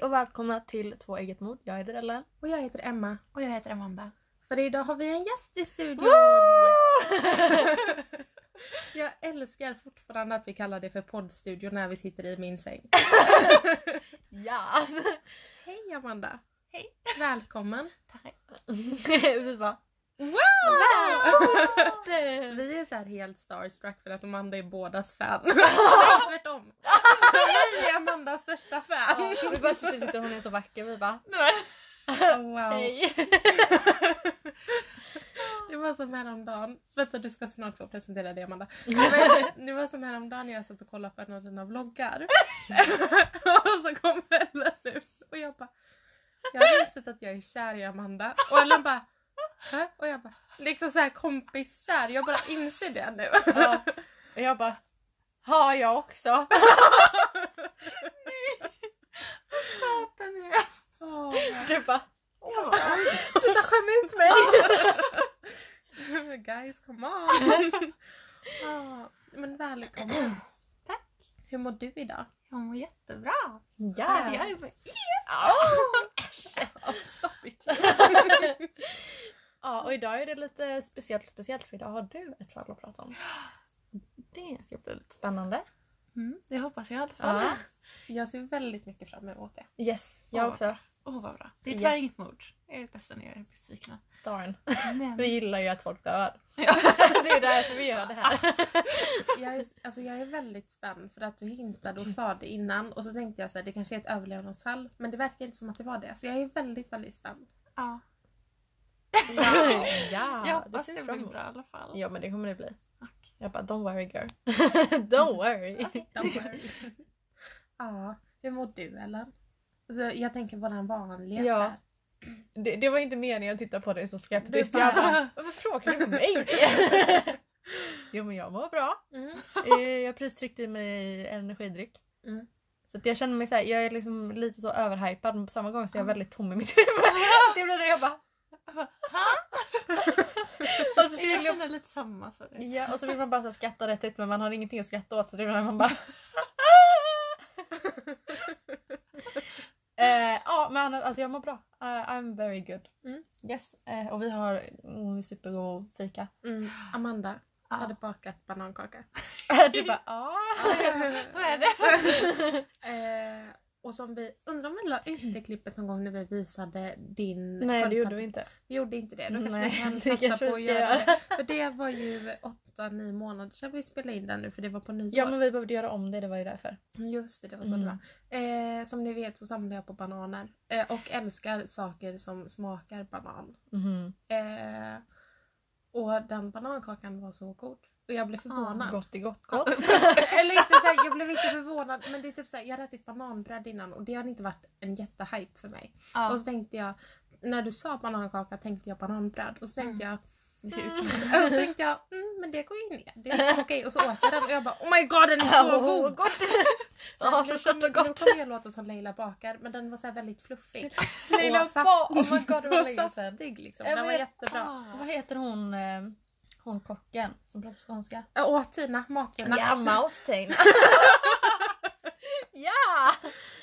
Hej och välkomna till Två eget mod. Jag heter Ellen. Och jag heter Emma. Och jag heter Amanda. För idag har vi en gäst i studion. jag älskar fortfarande att vi kallar det för poddstudio när vi sitter i min säng. Yes! Hej Amanda. Hej. Välkommen. Tack. vi bara Wow! det. Vi är så här helt starstruck för att Amanda är bådas fan. Nej tvärtom. Vi är Amandas största fan. Ja, vi bara sitter och sitter hon är så vacker. Vi bara Oh, wow. hej. Det var som häromdagen. Vänta du ska snart få presentera det Amanda. Det var som häromdagen när jag satt och kollade på en av dina vloggar. och så kom Ellen ut och jag bara Jag har insett att jag är kär i Amanda. Och Ellen bara Hä? Och jag bara liksom så här kompiskär. Jag bara inser det nu. Ja. Och jag bara har jag också. Åh, Du bara sluta skämma ut mig. Guys come on. Men välkommen. Tack. Hur mår du idag? Jag mår jättebra. Ja. Jag är så... Oh, stop it. ja och idag är det lite speciellt speciellt för idag har du ett fall att prata om. Det ska bli lite spännande. Mm, det hoppas jag i alla fall. Ja. Jag ser väldigt mycket fram emot det. Yes, jag också. Åh vad bra. Det är Ja. tyvärr inget mord. Jag är ledsen när jag är besviken. Darn. Men... Vi gillar ju att folk dör. Ja. det är därför vi gör det här. Jag är, alltså jag är väldigt spänd för att du hintade och sa det innan och så tänkte jag så här, det kanske är ett överlevnadsfall men det verkar inte som att det var det. Så jag är väldigt, väldigt spänd. Ja. ja, jag det hoppas ser det fram blir bra i alla fall. Ja men det kommer det bli. Jag bara don't worry girl. don't worry. Don't worry. ja, hur mår du Ellen? Alltså, jag tänker på den vanliga Ja. så här. Det, det var inte meningen att titta på dig så skeptiskt. Du Jag bara- bara, varför frågar du mig? jo men jag mår bra. Mm. Eh, Jag pristryckte i mig energidryck. Mm. Så att jag känner mig så här, jag är liksom lite så överhypad men på samma gång så är jag väldigt tom i mitt huvud. det blir det jag bara... och, så Jag känner lite samma. Det. ja, och så vill man bara så skratta rätt ut men man har ingenting att skratta åt så det är när man bara... Eh, ja men alltså jag mår bra. Uh, I'm very good. Mm. Yes. Eh, och vi har mm, supergod fika. Mm. Amanda Ja. hade bakat banankaka. du bara ah. Vad är det? eh, och som vi, undrar om vi la ut det klippet någon gång när vi visade din Nej det gjorde vi inte. Vi gjorde inte det. Då kanske Nej, vi kan satsa på att göra göra. det. För det var ju 8-9 månader sedan vi spelade in den nu för det var på nyår. Ja men vi behövde göra om det, det var ju därför. Just det, det var så Mm. det var. Eh, som ni vet så samlar jag på bananer. Eh, och älskar saker som smakar banan. Mhm. Eh, och den banankakan var så god. Och jag blev förvånad. Gott i gott gott. Eller inte såhär, jag blev inte förvånad men det är typ såhär, jag hade ätit bananbröd innan och det har inte varit en jättehype för mig. Ja. Och så tänkte jag, när du sa banankaka tänkte jag bananbröd och så tänkte jag ser ut som och så tänkte jag, mm, men det går ju ner. Det är okej. Och så åt jag den och jag bara oh my god den är så Åh, god! gott. Så här, Ja, nu så kommer-. Nu kommer jag låta som Leila bakar men den var så här väldigt fluffig. Lilla Och saft- ba- oh my god det var länge sedan. saftig liksom. Jag Den var jättebra. Ah. Vad heter hon, eh, hon kocken som pratar skånska? Åh Tina, Mat-Tina. Ja, Mouse-Tina. ja!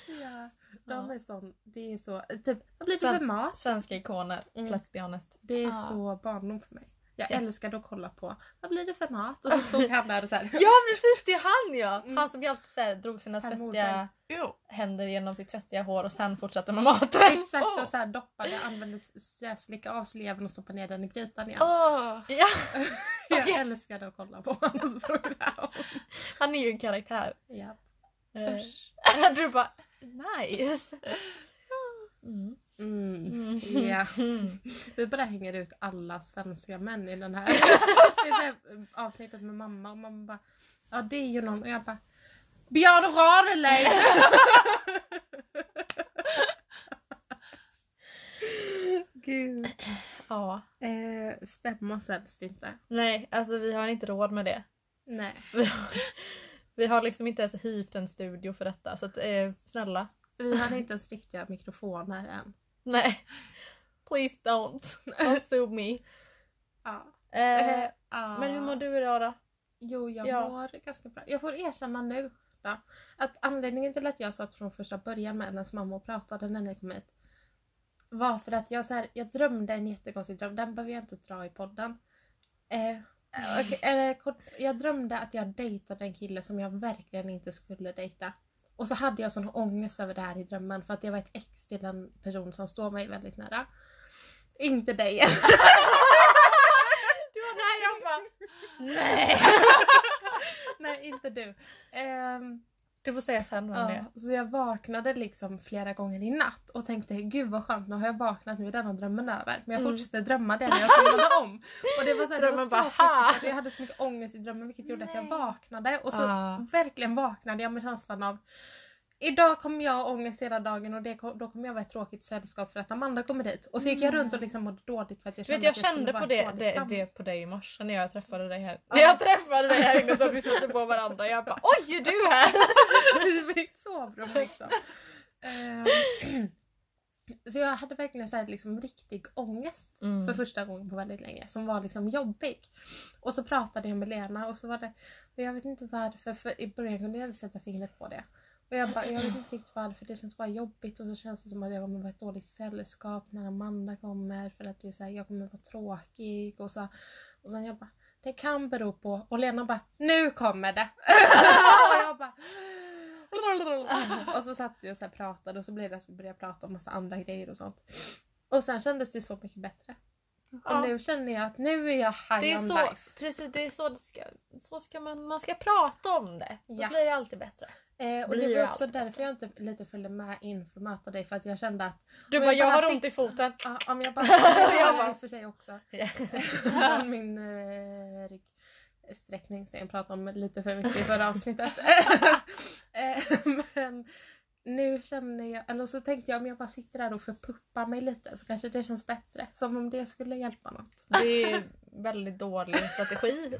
Ja, de Ja. är sån, det är så, typ vad blir det Sven- för mat? Svenska ikoner, Mm. let's be honest. Det är Ja. så barndom för mig. Jag Ja. älskade att kolla på vad blir det för mat? Och så stod han där och så här. Ja precis, det är han ja! Mm. Han som alltid så här, drog sina Herr svettiga händer genom sitt tvättiga hår och sen fortsatte med maten. Exakt Åh. och så här doppade, använde, s- s- slicka av sleven och stoppa ner den i grytan igen. Åh. Ja, Jag älskade att kolla på hans program. han är ju en karaktär. Ja. Eh, du bara, nice! Mm. Mm. Ja. Mm. Vi bara hänger ut alla svenska män i den här, här avsnittet med mamma och mamma bara Ja det är ju någon och jag bara Björn Ranelid! Gud. Ja. Eh, stämma säljs inte. Nej, alltså vi har inte råd med det. Nej. Vi har, vi har liksom inte ens hyrt en studio för detta så att, eh, snälla. Vi hade inte ens riktiga mikrofoner än. Nej. Please don't. Don't sue me. Ja. Eh, Ja. men hur mår du idag då? Jo jag Ja. mår ganska bra. Jag får erkänna nu Ja. Att anledningen till att jag satt från första början med hennes mamma och pratade när ni kom hit var för att jag, så här, jag drömde en jättekonstig dröm. Den behöver jag inte dra i podden. Eh, eller kort, jag drömde att jag dejtade en kille som jag verkligen inte skulle dejta. Och så hade jag sån ångest över det här i drömmen för att det var ett ex till en person som står mig väldigt nära. Inte dig. Du var nära jag bara... Nej! Nej, inte du. Um, du får säga sen vem det är. Så jag vaknade liksom flera gånger i natt och tänkte gud vad skönt, nu har jag vaknat, nu är denna drömmen över. Men jag Mm. fortsatte drömma det när jag somnade om. Och det var, så här, det var Drömmen så bara, jag hade så mycket ångest i drömmen vilket gjorde att jag Nej. vaknade. Och så Ah. verkligen vaknade jag med känslan av Idag kommer jag ha ångest hela dagen och det, kom- då kommer jag vara ett tråkigt sällskap för att Amanda kommer hit. Och så gick jag runt och liksom mådde dåligt för att jag Du vet, kände jag jag kände på det, det, det på dig i morse när jag träffade dig här. Ja. När jag träffade dig här inne så vi stötte på varandra. Jag bara oj är du här? i mitt sovrum liksom. Ehm, så jag hade verkligen så här, liksom, riktig ångest Mm. för första gången på väldigt länge som var liksom jobbig. Och så pratade jag med Lena och så var det, och jag vet inte varför, för i början kunde jag inte sätta fingret på det. Och jag bara, jag vet inte riktigt varför, det känns bara jobbigt och så känns det som att jag kommer vara ett dåligt sällskap när Amanda kommer för att det är så här, jag kommer vara tråkig och så. Och sen jag bara, det kan bero på, och Lena bara, nu kommer det! och jag bara, och så satt vi och så pratade och så blev det att vi började prata om massa andra grejer och sånt. Och sen kändes det så mycket bättre. Ja. Och nu känner jag att nu är jag high Det är on så, life. precis, det är så det ska, så ska man, man ska prata om det. Då Ja. blir det alltid bättre. Eh, och det var också därför jag inte lite följde med in för att möta dig för att jag kände att Du bara, jag jag bara har ont i foten. ja, om jag bara... Jag jag bara- för sig också. Ja. Min eh, ryggsträckning som jag pratade om lite för mycket i förra avsnittet. Eh, Men nu känner jag, eller så tänkte jag om jag bara sitter där och förpuppar mig lite så kanske det känns bättre. Som om det skulle hjälpa något. Det är väldigt dålig strategi.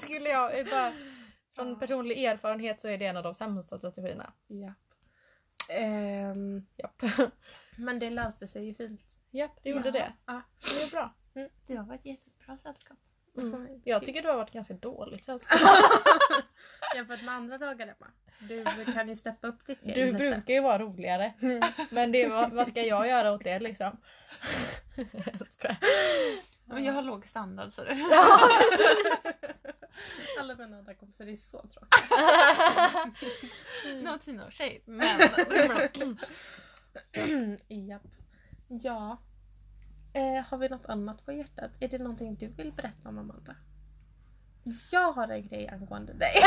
Skulle jag bara, från personlig erfarenhet så är det en av de sämsta strategierna. Ja. Ehm, Japp. men det löste sig ju fint. Japp, det gjorde Ja. det. Ja. Det är bra. Du har varit jättebra sällskap. Mm. Jag tycker du har varit ganska dåligt sällskap. Jämfört med andra dagar Emma. Du kan ju steppa upp ditt gäng Du lite. brukar ju vara roligare. Mm. Men det, vad, vad ska jag göra åt det liksom? Jag skojar. Men jag har låg standard så det... Alla mina andra kompisar är så tråkiga. No tea no shade. Men Japp. Ja. Eh, har vi något annat på hjärtat? Är det någonting du vill berätta om Amanda? Jag har en grej angående dig.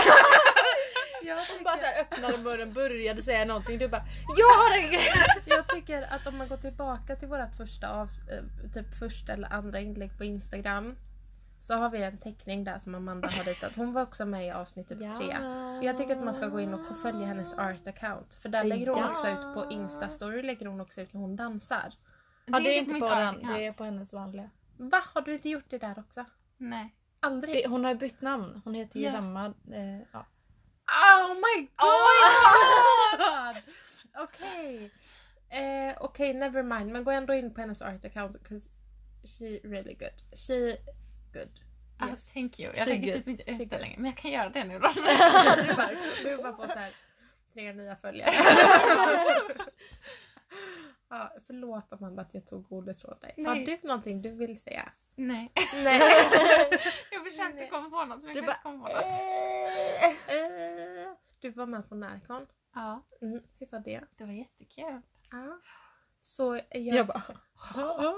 jag, Hon bara så tycker, här öppnade munnen, började säga någonting. Du bara Jag har en grej! jag tycker att om man går tillbaka till vårt första, avs- eh, typ första eller andra inlägg på Instagram så har vi en teckning där som Amanda har ritat. Hon var också med i avsnitt typ tre. Jag tycker att man ska gå in och följa hennes art account. För där lägger hon Ja. också ut på Insta-story lägger hon också ut när hon dansar. Ja, det är inte mitt på den, det är på hennes vanliga. Va? Har du inte gjort det där också? Nej. Aldrig? Det, hon har ju bytt namn. Hon heter ju Ja. samma... Eh, ja. Oh my god! Okej. Eh, Okej, never mind. Men gå ändå in på hennes art account because she really good. She good. Ah, Yes. thank you. Jag tänker good. typ inte good. längre. Men jag kan göra det nu då. du, bara, du bara får så här tre nya följare. ja, förlåt Amanda att jag tog ordet från dig. Har Nej. du någonting du vill säga? Nej. Nej. Jag försökte komma på något men jag Du kan bara, komma på något. Eh, du var med på Närcon. Ja, Mm, hur var det? det var jättekul. Ja. Så jag... Jag bara... wow.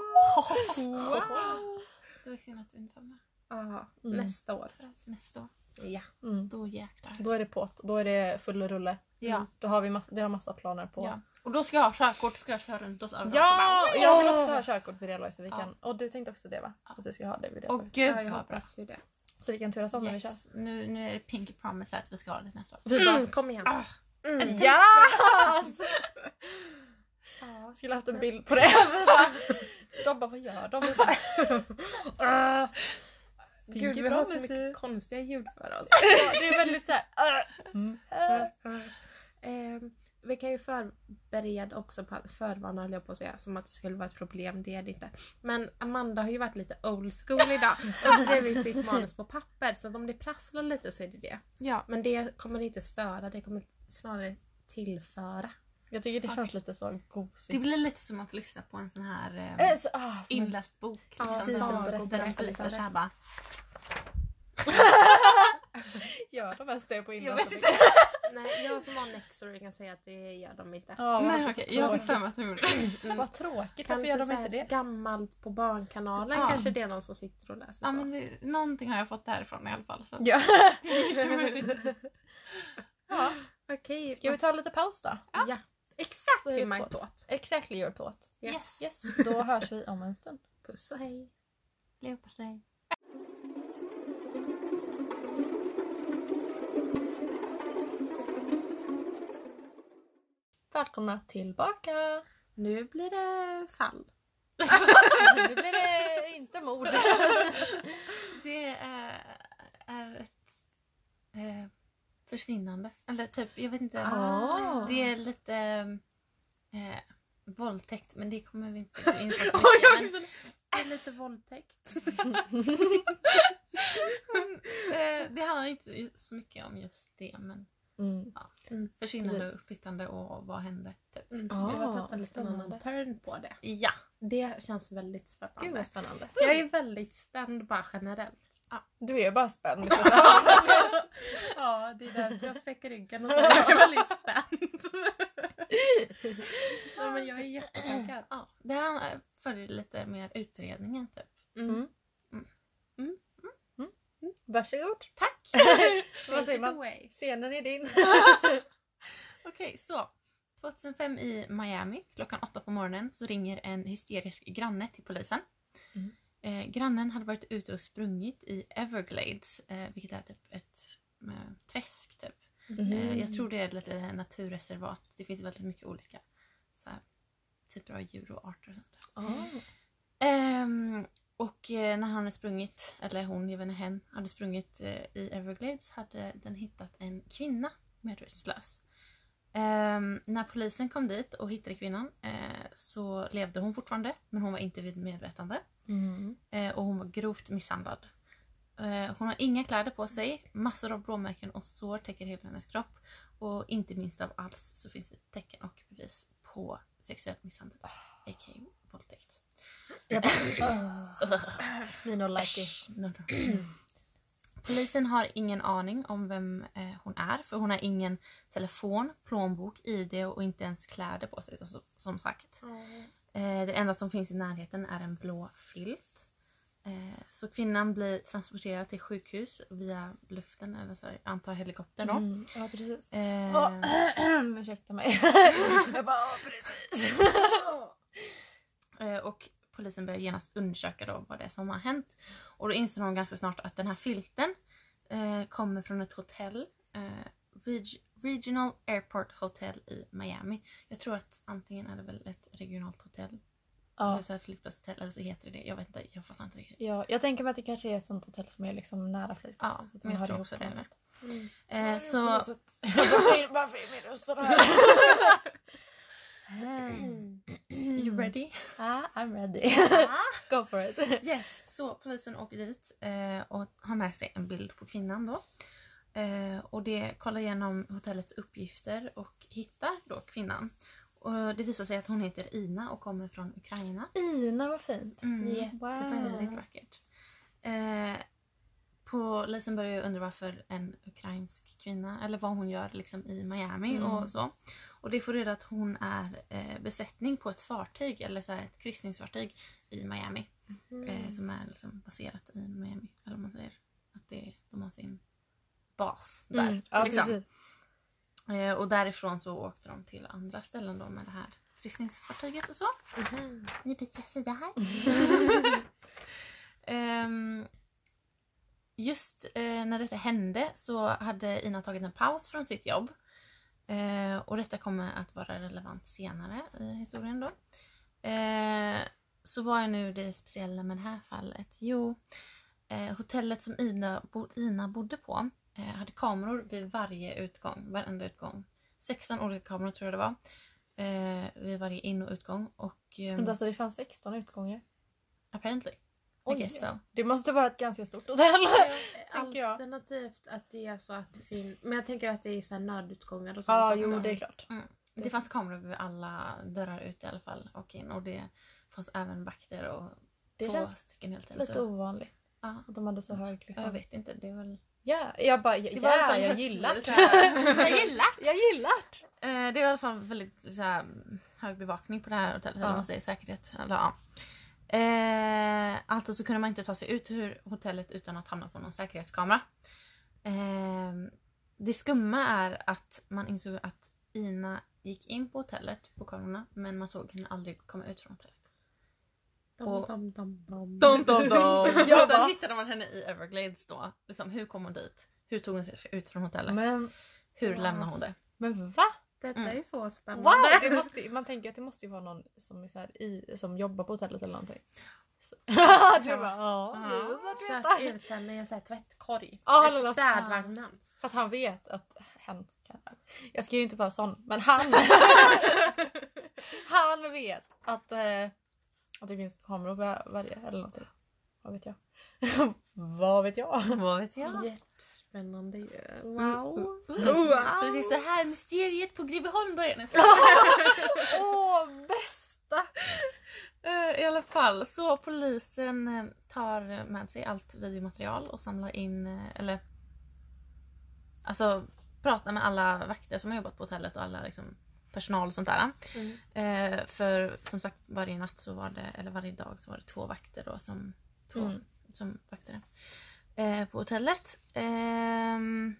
Det var synd att du inte var med. Ja, Mm. nästa år. Nästa år. Ja. Mm. Då jäklar. Då är det på. Då är det full rulle. Ja. Då har vi, mass- vi har massa planer på... ja. Och då ska jag ha körkort ska jag köra runt oss överallt. Ja! bara, Jag vill också ha körkort vid Real vi Ja. kan. Och du tänkte också det va? Ja. Att du ska ha det vid Åh Real gud ja, jag vad bra. det. Så vi kan turas om när vi kör. Yes. Nu, nu är det Pinky Promise att vi ska ha det nästa år. Vi bara... Mm, kom igen. Ah. Mm. Ja! Ja. Skulle haft en bild på det. De bara, vad gör de? Pinky Gud, vi har så promise. mycket konstiga ljud för oss. Ja, det är väldigt såhär... Mm. Ehm, vi kan ju förbereda också på förvarna höll jag på att säga som att det skulle vara ett problem, det är det inte. Men Amanda har ju varit lite old school idag och skrivit sitt manus på papper så att om det prasslar lite så är det det. Ja. Men det kommer inte störa, det kommer snarare tillföra. Jag tycker det Okej. känns lite så Det gosigt. blir lite som att lyssna på en sån här eh, Äh, så, ah, inläst bok. Ja, Liksom, precis, som- en där de berättelse. byter så här bara. Gör de ens det på Jag inlandet? vet inte. Nej, jag som har Nextory kan säga att det gör de inte. Ja, Nej, okej. Jag fick för mig att de gjorde det. vad tråkigt. Varför gör de inte det? gammalt på Barnkanalen Ja. kanske det är någon som sitter och läser Ja, så. men det, någonting har jag fått därifrån i alla fall. Så. Ja. Det ja. Okej. Ska vi ta lite paus då? Ja. Exakt Det my på. thought. Exactly your thought. Yes. Yes, då hörs vi om en stund. Puss och hej. Leverpastej. Välkomna tillbaka! Nu blir det fall. Nu blir det inte mord. Det är, är ett eh, försvinnande. Eller typ, jag vet inte. Ah. Det är lite eh, våldtäkt men det kommer vi inte gå in på så mycket. Men. Det är lite våldtäkt. men, eh, det handlar inte så mycket om just det men Mm. försvinnande Precis. och upphittande och vad hände. Typ. Mm. Ah, vi har tagit en liten spännande. annan turn på det. Ja. Det känns väldigt Gud spännande. vad spännande. Jag är väldigt spänd bara generellt. Du är bara spänd. ja, det är därför jag sträcker ryggen och så. Jag är väldigt spänd. Nej, men jag är jättetaggad. ja. Det här följer lite mer utredningen typ. Mm. Varsågod. Tack! Vad säger man? away. Scenen är din. Okej, så. 2005 i Miami, klockan åtta på morgonen, så ringer en hysterisk granne till polisen. Mm. Eh, grannen hade varit ute och sprungit i Everglades, eh, vilket är typ ett eh, träsk. Typ. Mm. Jag tror det är ett lite naturreservat. Det finns väldigt mycket olika så här, typer av djur och arter. Och sånt. Ehm, och eh, när han hade sprungit, eller hon, jag vet inte, hen, hade sprungit eh, i Everglades hade den hittat en kvinna medvetslös. Ehm, när polisen kom dit och hittade kvinnan eh, så levde hon fortfarande men hon var inte vid medvetande. Mm. Eh, och hon var grovt misshandlad. Eh, hon har inga kläder på sig, massor av blåmärken och sår täcker hela hennes kropp. Och inte minst av alls så finns det tecken och bevis på sexuell misshandel, a.k.a. våldtäkt. Jag bara... Uh. Me no like it. No, no. Polisen har ingen aning om vem eh, hon är för hon har ingen telefon, plånbok, ID och inte ens kläder på sig så, som sagt. Eh, det enda som finns i närheten är en blå filt. Eh, så kvinnan blir transporterad till sjukhus via luften, eller så, jag antar helikopter då. Mm. Ja, precis. Eh, Åh, ursäkta mig. jag bara, "Åh, precis. Eh, och polisen börjar genast undersöka då vad det är som har hänt. Och då inser de ganska snart att den här filten eh, kommer från ett hotell. Eh, Reg- Regional Airport Hotel i Miami. Jag tror att antingen är det väl ett regionalt hotell. Ja. Eller så här flygplatshotell eller så heter det det. Jag vet inte, jag fattar inte riktigt. Ja, jag tänker mig att det kanske är ett sånt hotell som är liksom nära flygplatsen. Ja, så att men jag tror också det är sätt. Mm. Eh, så Varför, är min röst? Mm. you ready? Ah, I'm ready. Go for it. Yes, så polisen åker dit eh, och har med sig en bild på kvinnan då. Eh, och det kollar igenom hotellets uppgifter och hittar då kvinnan. Och det visar sig att hon heter Ina och kommer från Ukraina. Ina, vad fint. Mm, Wow. Väldigt vackert. Eh, polisen börjar ju undra varför en ukrainsk kvinna, eller vad hon gör liksom i Miami Mm. och så. Och det får reda att hon är eh, besättning på ett fartyg, eller så ett kryssningsfartyg i Miami. Eh, som är liksom baserat i Miami. Eller man säger att det, de har sin bas där. Mm. Ja, liksom. eh, och därifrån så åkte de till andra ställen då med det här kryssningsfartyget och så. Mhm. Nu byter jag sida här. Ehm, just eh, när detta hände så hade Ina tagit en paus från sitt jobb. Eh, och detta kommer att vara relevant senare i historien då. Eh, så vad är nu det speciella med det här fallet? Jo, eh, hotellet som Ina, bo, Ina bodde på hade kameror vid varje utgång, varenda utgång. 16 olika kameror tror jag det var. Eh, vid varje in och utgång. Och, ehm, Men alltså det fanns 16 utgånger. Apparently. I guess so. Det måste vara ett ganska stort hotell. jag. Alternativt att det är så att det finns... Men jag tänker att det är så här nödutgångar och sånt Ja, också. jo det är klart. Det fanns kameror vid alla dörrar ut i alla fall och in och det fanns även vakter och Det två känns stycken helt Lite så. ovanligt Ja. att de hade så hög Jag liksom. vet inte, det är väl... Ja, jag bara, ja, var jag gillar det. Jag gillar Jag gillar det. Eh, det är i alla fall väldigt så här, hög bevakning på det här hotellet. Ja. man säger, säkerhet. Eller, ja. eh, alltså så kunde man inte ta sig ut ur hotellet utan att hamna på någon säkerhetskamera. Eh, det skumma är att man insåg att Ina gick in på hotellet på kamerorna men man såg henne aldrig komma ut från hotellet. Och- dom, dom, dom. Dom, dom, dom. Jag Utan bara- hittade man henne i Everglades då. Liksom, hur kom hon dit? Hur tog hon sig ut från hotellet? Men, hur Ja. lämnade hon det? men va? Detta Mm. är så spännande. Wow! Det måste, man tänker att det måste ju vara någon som, är så här i, som jobbar på hotellet eller någonting. Så. du bara, ja. Kört ut henne i en sån här tvättkorg. Efter eller- städvagnen. För att han vet att hen kan... Jag ska ju inte vara sån, men han... han vet att, eh, att det finns kameror på varje eller någonting. Vad vet jag? Vad vet jag? Vad vet jag? Jättespännande ju. Wow. Så det är så här mysteriet på Greveholm börjar. Nej, Åh, bästa! Eh, I alla fall, så polisen eh, tar med sig allt videomaterial och samlar in, eh, eller alltså pratar med alla vakter som har jobbat på hotellet och alla liksom, personal och sånt där. Mm. Eh, för som sagt varje natt så var det, eller varje dag så var det två vakter då som, två, Mm. som vaktade eh, på hotellet. Ehm,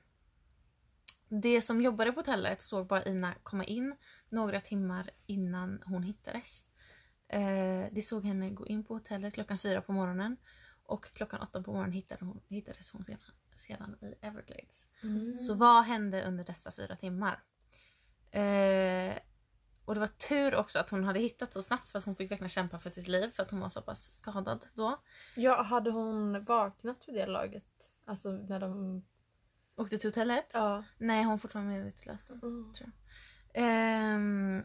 det som jobbade på hotellet såg bara Ina komma in några timmar innan hon hittades. Eh, de såg henne gå in på hotellet klockan fyra på morgonen och klockan åtta på morgonen hittade hon, hittades hon sedan, sedan i Everglades. Så vad hände under dessa fyra timmar? Eh, och det var tur också att hon hade hittat så snabbt för att hon fick verkligen kämpa för sitt liv för att hon var så pass skadad då. Ja, hade hon vaknat vid det laget? Alltså när de... Åkte till hotellet? Ja. Nej, hon var fortfarande medvetslös då. Mm. Ehm,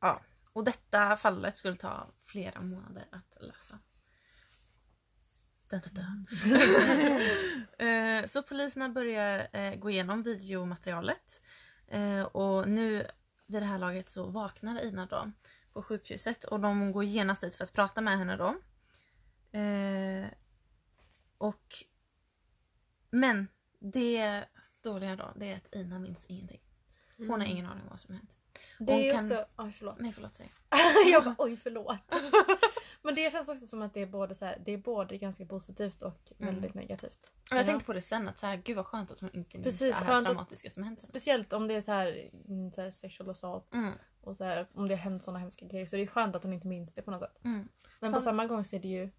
ja, och detta fallet skulle ta flera månader att lösa. Dun, dun, dun. Så poliserna börjar eh, gå igenom videomaterialet. Eh, och nu vid det här laget så vaknar Ina då på sjukhuset och de går genast dit för att prata med henne då. Eh, och men det dåliga då det är att Ina minns ingenting. Hon har ingen aning om vad som hänt. Det är kan- också... Oj, förlåt. Nej förlåt säg. jag bara, oj förlåt. Men det känns också som att det är både, så här, det är både ganska positivt och Mm. väldigt negativt. Och jag Ja. tänkte på det sen att så här, gud vad skönt att hon inte minns Precis, det här traumatiska som hände. Speciellt om det är så här, mm, så här sexual assault Mm, och så här, om det har hänt såna hemska grejer. Så det är skönt att hon inte minns det på något sätt. mm, Men Sam- på samma gång så är det ju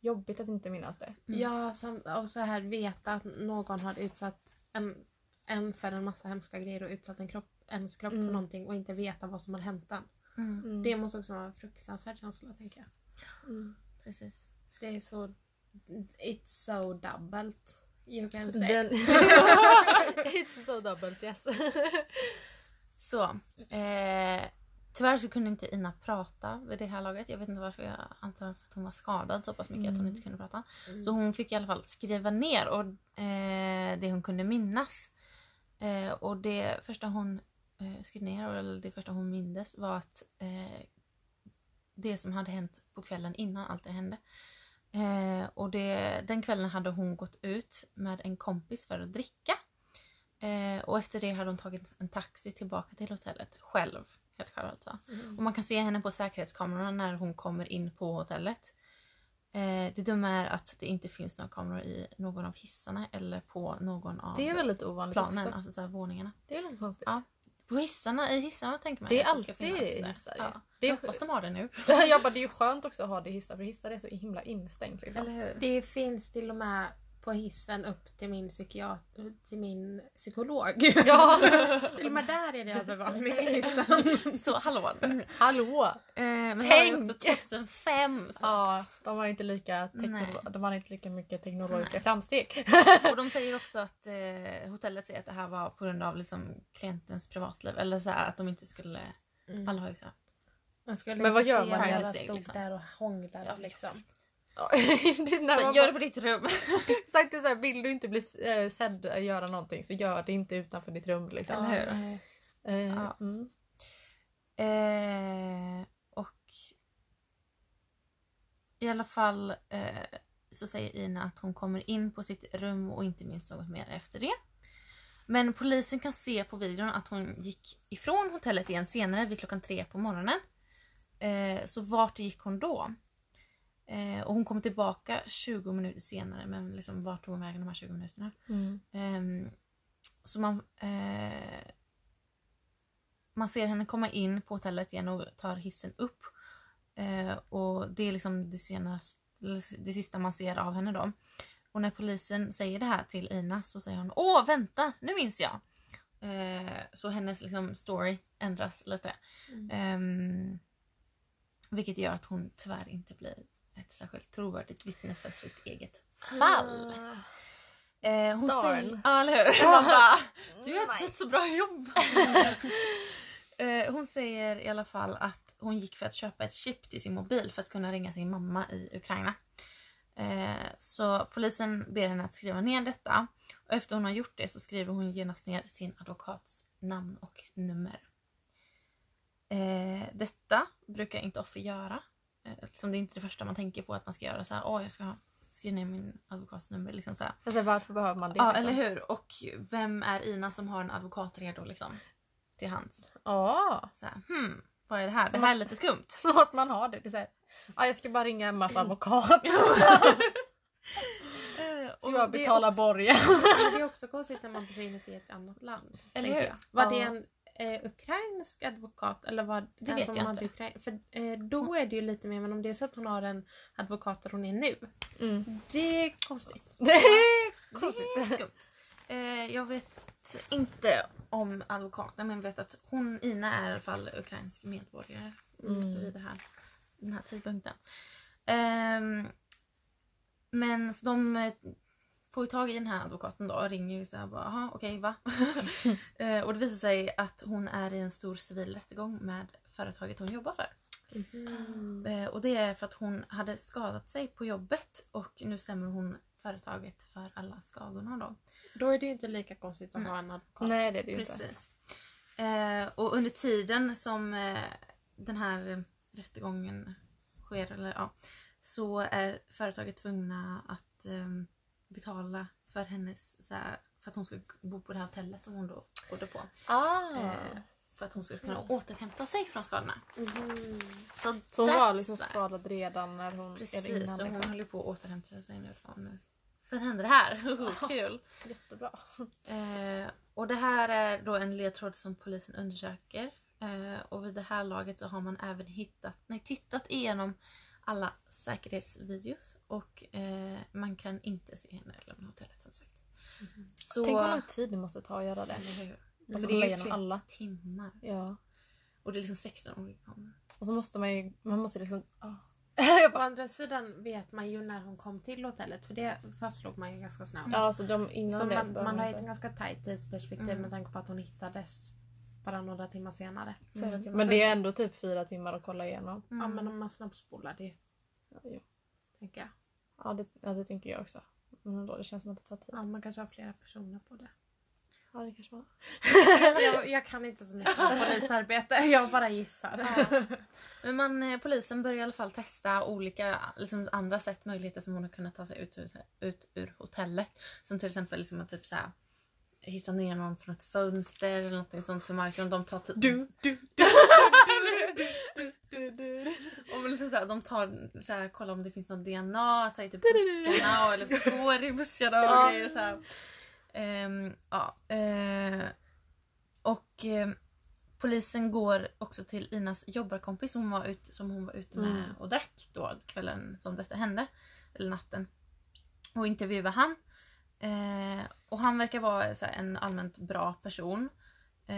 jobbigt att inte minnas det. Mm. Ja, och så här veta att någon har utsatt en, en för en massa hemska grejer och utsatt en kropp, ens kropp Mm. för någonting och inte veta vad som har hänt den. Mm, Mm. Det måste också vara en fruktansvärd känsla tänker jag. Mm. precis. Det är så... It's so doubled. You can say. Den... It's so double, yes. Så. Eh, tyvärr så kunde inte Ina prata vid det här laget. Jag vet inte varför. Jag antar att hon var skadad så pass mycket att hon Mm. inte kunde prata. Mm. Så hon fick i alla fall skriva ner och, eh, det hon kunde minnas. Eh, och det första hon eh, skrev ner, eller det första hon mindes var att eh, det som hade hänt på kvällen innan allt det hände. Eh, och det, den kvällen hade hon gått ut med en kompis för att dricka. Eh, och efter det hade hon tagit en taxi tillbaka till hotellet själv. Helt själv alltså. Mm. Och man kan se henne på säkerhetskamerorna när hon kommer in på hotellet. Eh, det dumma är att det inte finns några kameror i någon av hissarna eller på någon av väldigt planen, också. alltså så här, våningarna. Det är lite konstigt. Ja. På hissarna, i hissarna tänker man Det är att alltid ska finnas, eh, hissar. Ja. Det är Jag hoppas de har det nu. jag bara, det är ju skönt också att ha det i hissar för hissar är så himla instängt. Liksom. Eller hur? Det finns till och med på hissen upp till min, till min psykolog. Ja! till och med där är det övervakning i hissen. Så hallå. Eh, Hallå! det Tänk! var ju också 2005. Så. Ja, de har inte lika, Nej. de har inte lika mycket teknologiska framsteg. Och de säger också att eh, hotellet säger att det här var på grund av liksom, klientens privatliv. Eller så här, att de inte skulle... Mm. Alla har ju så här, Men vad gör man när sig, stod liksom? där och hånglade Ja, liksom. När man Gör det på ditt rum. Exakt, det är så här, vill du inte bli eh, sedd eh, göra någonting så gör det inte utanför ditt rum. Liksom. Eller hur? Eh, Ja. mm. Eh, och i alla fall eh, så säger Ina att hon kommer in på sitt rum och inte minns något mer efter det. Men polisen kan se på videon att hon gick ifrån hotellet igen senare vid klockan tre på morgonen. Eh, så vart gick hon då? Eh, och hon kom tillbaka 20 minuter senare men liksom vart tog hon vägen de här 20 minuterna? Mm. Ehm, så man, eh, man ser henne komma in på hotellet igen och tar hissen upp. Eh, och det är liksom det, senaste, det sista man ser av henne då. Och när polisen säger det här till Ina så säger hon Åh vänta, nu minns jag! Eh, så hennes liksom, story ändras lite. Mm. Ehm, vilket gör att hon tyvärr inte blir ett särskilt trovärdigt vittne för sitt eget fall. Eh, hon Darn. säger... Ja, eller hur? Man bara, du har inte ett så bra jobb. eh, hon säger i alla fall att hon gick för att köpa ett chip till sin mobil för att kunna ringa sin mamma i Ukraina. Eh, så polisen ber henne att skriva ner detta. Och efter hon har gjort det så skriver hon genast ner sin advokats namn och nummer. Eh, detta brukar inte offer göra. Liksom det är inte det första man tänker på att man ska göra. så här, Åh, jag ska skriva ner min advokats nummer. Liksom så här. Alltså, varför behöver man det? Ja, liksom? eller hur? Och vem är Ina som har en advokat redo liksom? Till hands. Ja, Så här, hmm, vad är det här? Som det här är lite skumt. så att man har det. det är så här, ja, jag ska bara ringa Emmas advokat. Eh, Och jag det är betalar borgen. Det är också konstigt när man befinner sig i ett annat land. Eller hur? Var det Ja. en eh, ukrainsk advokat eller var Det vet som jag inte. Ukraina? För eh, då är det ju lite mer, men om det är så att hon har en advokat där hon är nu. Mm. Det är konstigt. Det är Det är konstigt. skumt. Eh, jag vet inte om advokaten men vet att hon, Ina är i alla fall ukrainsk medborgare Mm. vid det här, den här tidpunkten. Ehm, men så de får ju tag i den här advokaten då och ringer ju såhär bara jaha okej va? eh, och det visar sig att hon är i en stor civil rättegång med företaget hon jobbar för. Mm. Och det är för att hon hade skadat sig på jobbet och nu stämmer hon företaget för alla skadorna då. Då är det ju inte lika konstigt att Nej. ha en advokat. Nej det är det ju inte. Precis. Eh, och under tiden som den här rättegången sker, eller, ja, så är företaget tvungna att eh, betala för hennes, så här, för att hon ska bo på det här hotellet som hon då bodde på. Ah. Eh, för att hon ska kunna återhämta sig från skadorna. Mhm. Så, Så hon var liksom skadad redan när hon... Precis, eller innan, så hon liksom. håller på att återhämta sig nu. Nu. Sen händer det här. Kul! Jättebra. Eh, och det här är då en ledtråd som polisen undersöker. Eh, och vid det här laget så har man även hittat, nej, tittat igenom alla säkerhetsvideos och eh, man kan inte se henne lämna hotellet som sagt. Så, Tänk vad lång tid det måste ta att göra det. Eller hur? Kolla igenom flera alla. timmar. Ja. Och det är liksom 16 olika kameror. Och så måste man ju... Man måste liksom... ah. Å andra sidan vet man ju när hon kom till hotellet för det fastslog man ju ganska snabbt. ja, så de innan så det man, man har ett ganska tajt tidsperspektiv Mm. med tanke på att hon hittades bara några timmar senare. Mm. jag Men det är ändå typ fyra timmar att kolla igenom. Mm. Ja men om man snabbspolar det Ja, jo. tänker jag. ja, det, ja det tänker jag också. Men ändå, det känns som att det tar tid. Ja man kanske har flera personer på det. Ja, det kanske var. jag, jag kan inte så mycket om polisarbete, jag bara gissar. Men man, eh, polisen börjar i alla fall testa olika liksom, andra sätt, möjligheter som hon har kunnat ta sig ut, ur- ut ur hotellet. Som till exempel liksom att typ så här, hissa ner någon från ett fönster eller någonting sånt till marken. Och de tar typ... Du, du, Och men liksom så här, de tar, så här, kollar om det finns någon DNA så här, i typ buskarna och, eller spår i buskarna och Ja. grejer. Så här. Ehm, ja, eh, och eh, polisen går också till Inas jobbarkompis som hon var ute, som hon var ute med Mm. och drack då kvällen som detta hände. Eller natten. Och intervjuar han. Eh, och han verkar vara så här, en allmänt bra person. Eh,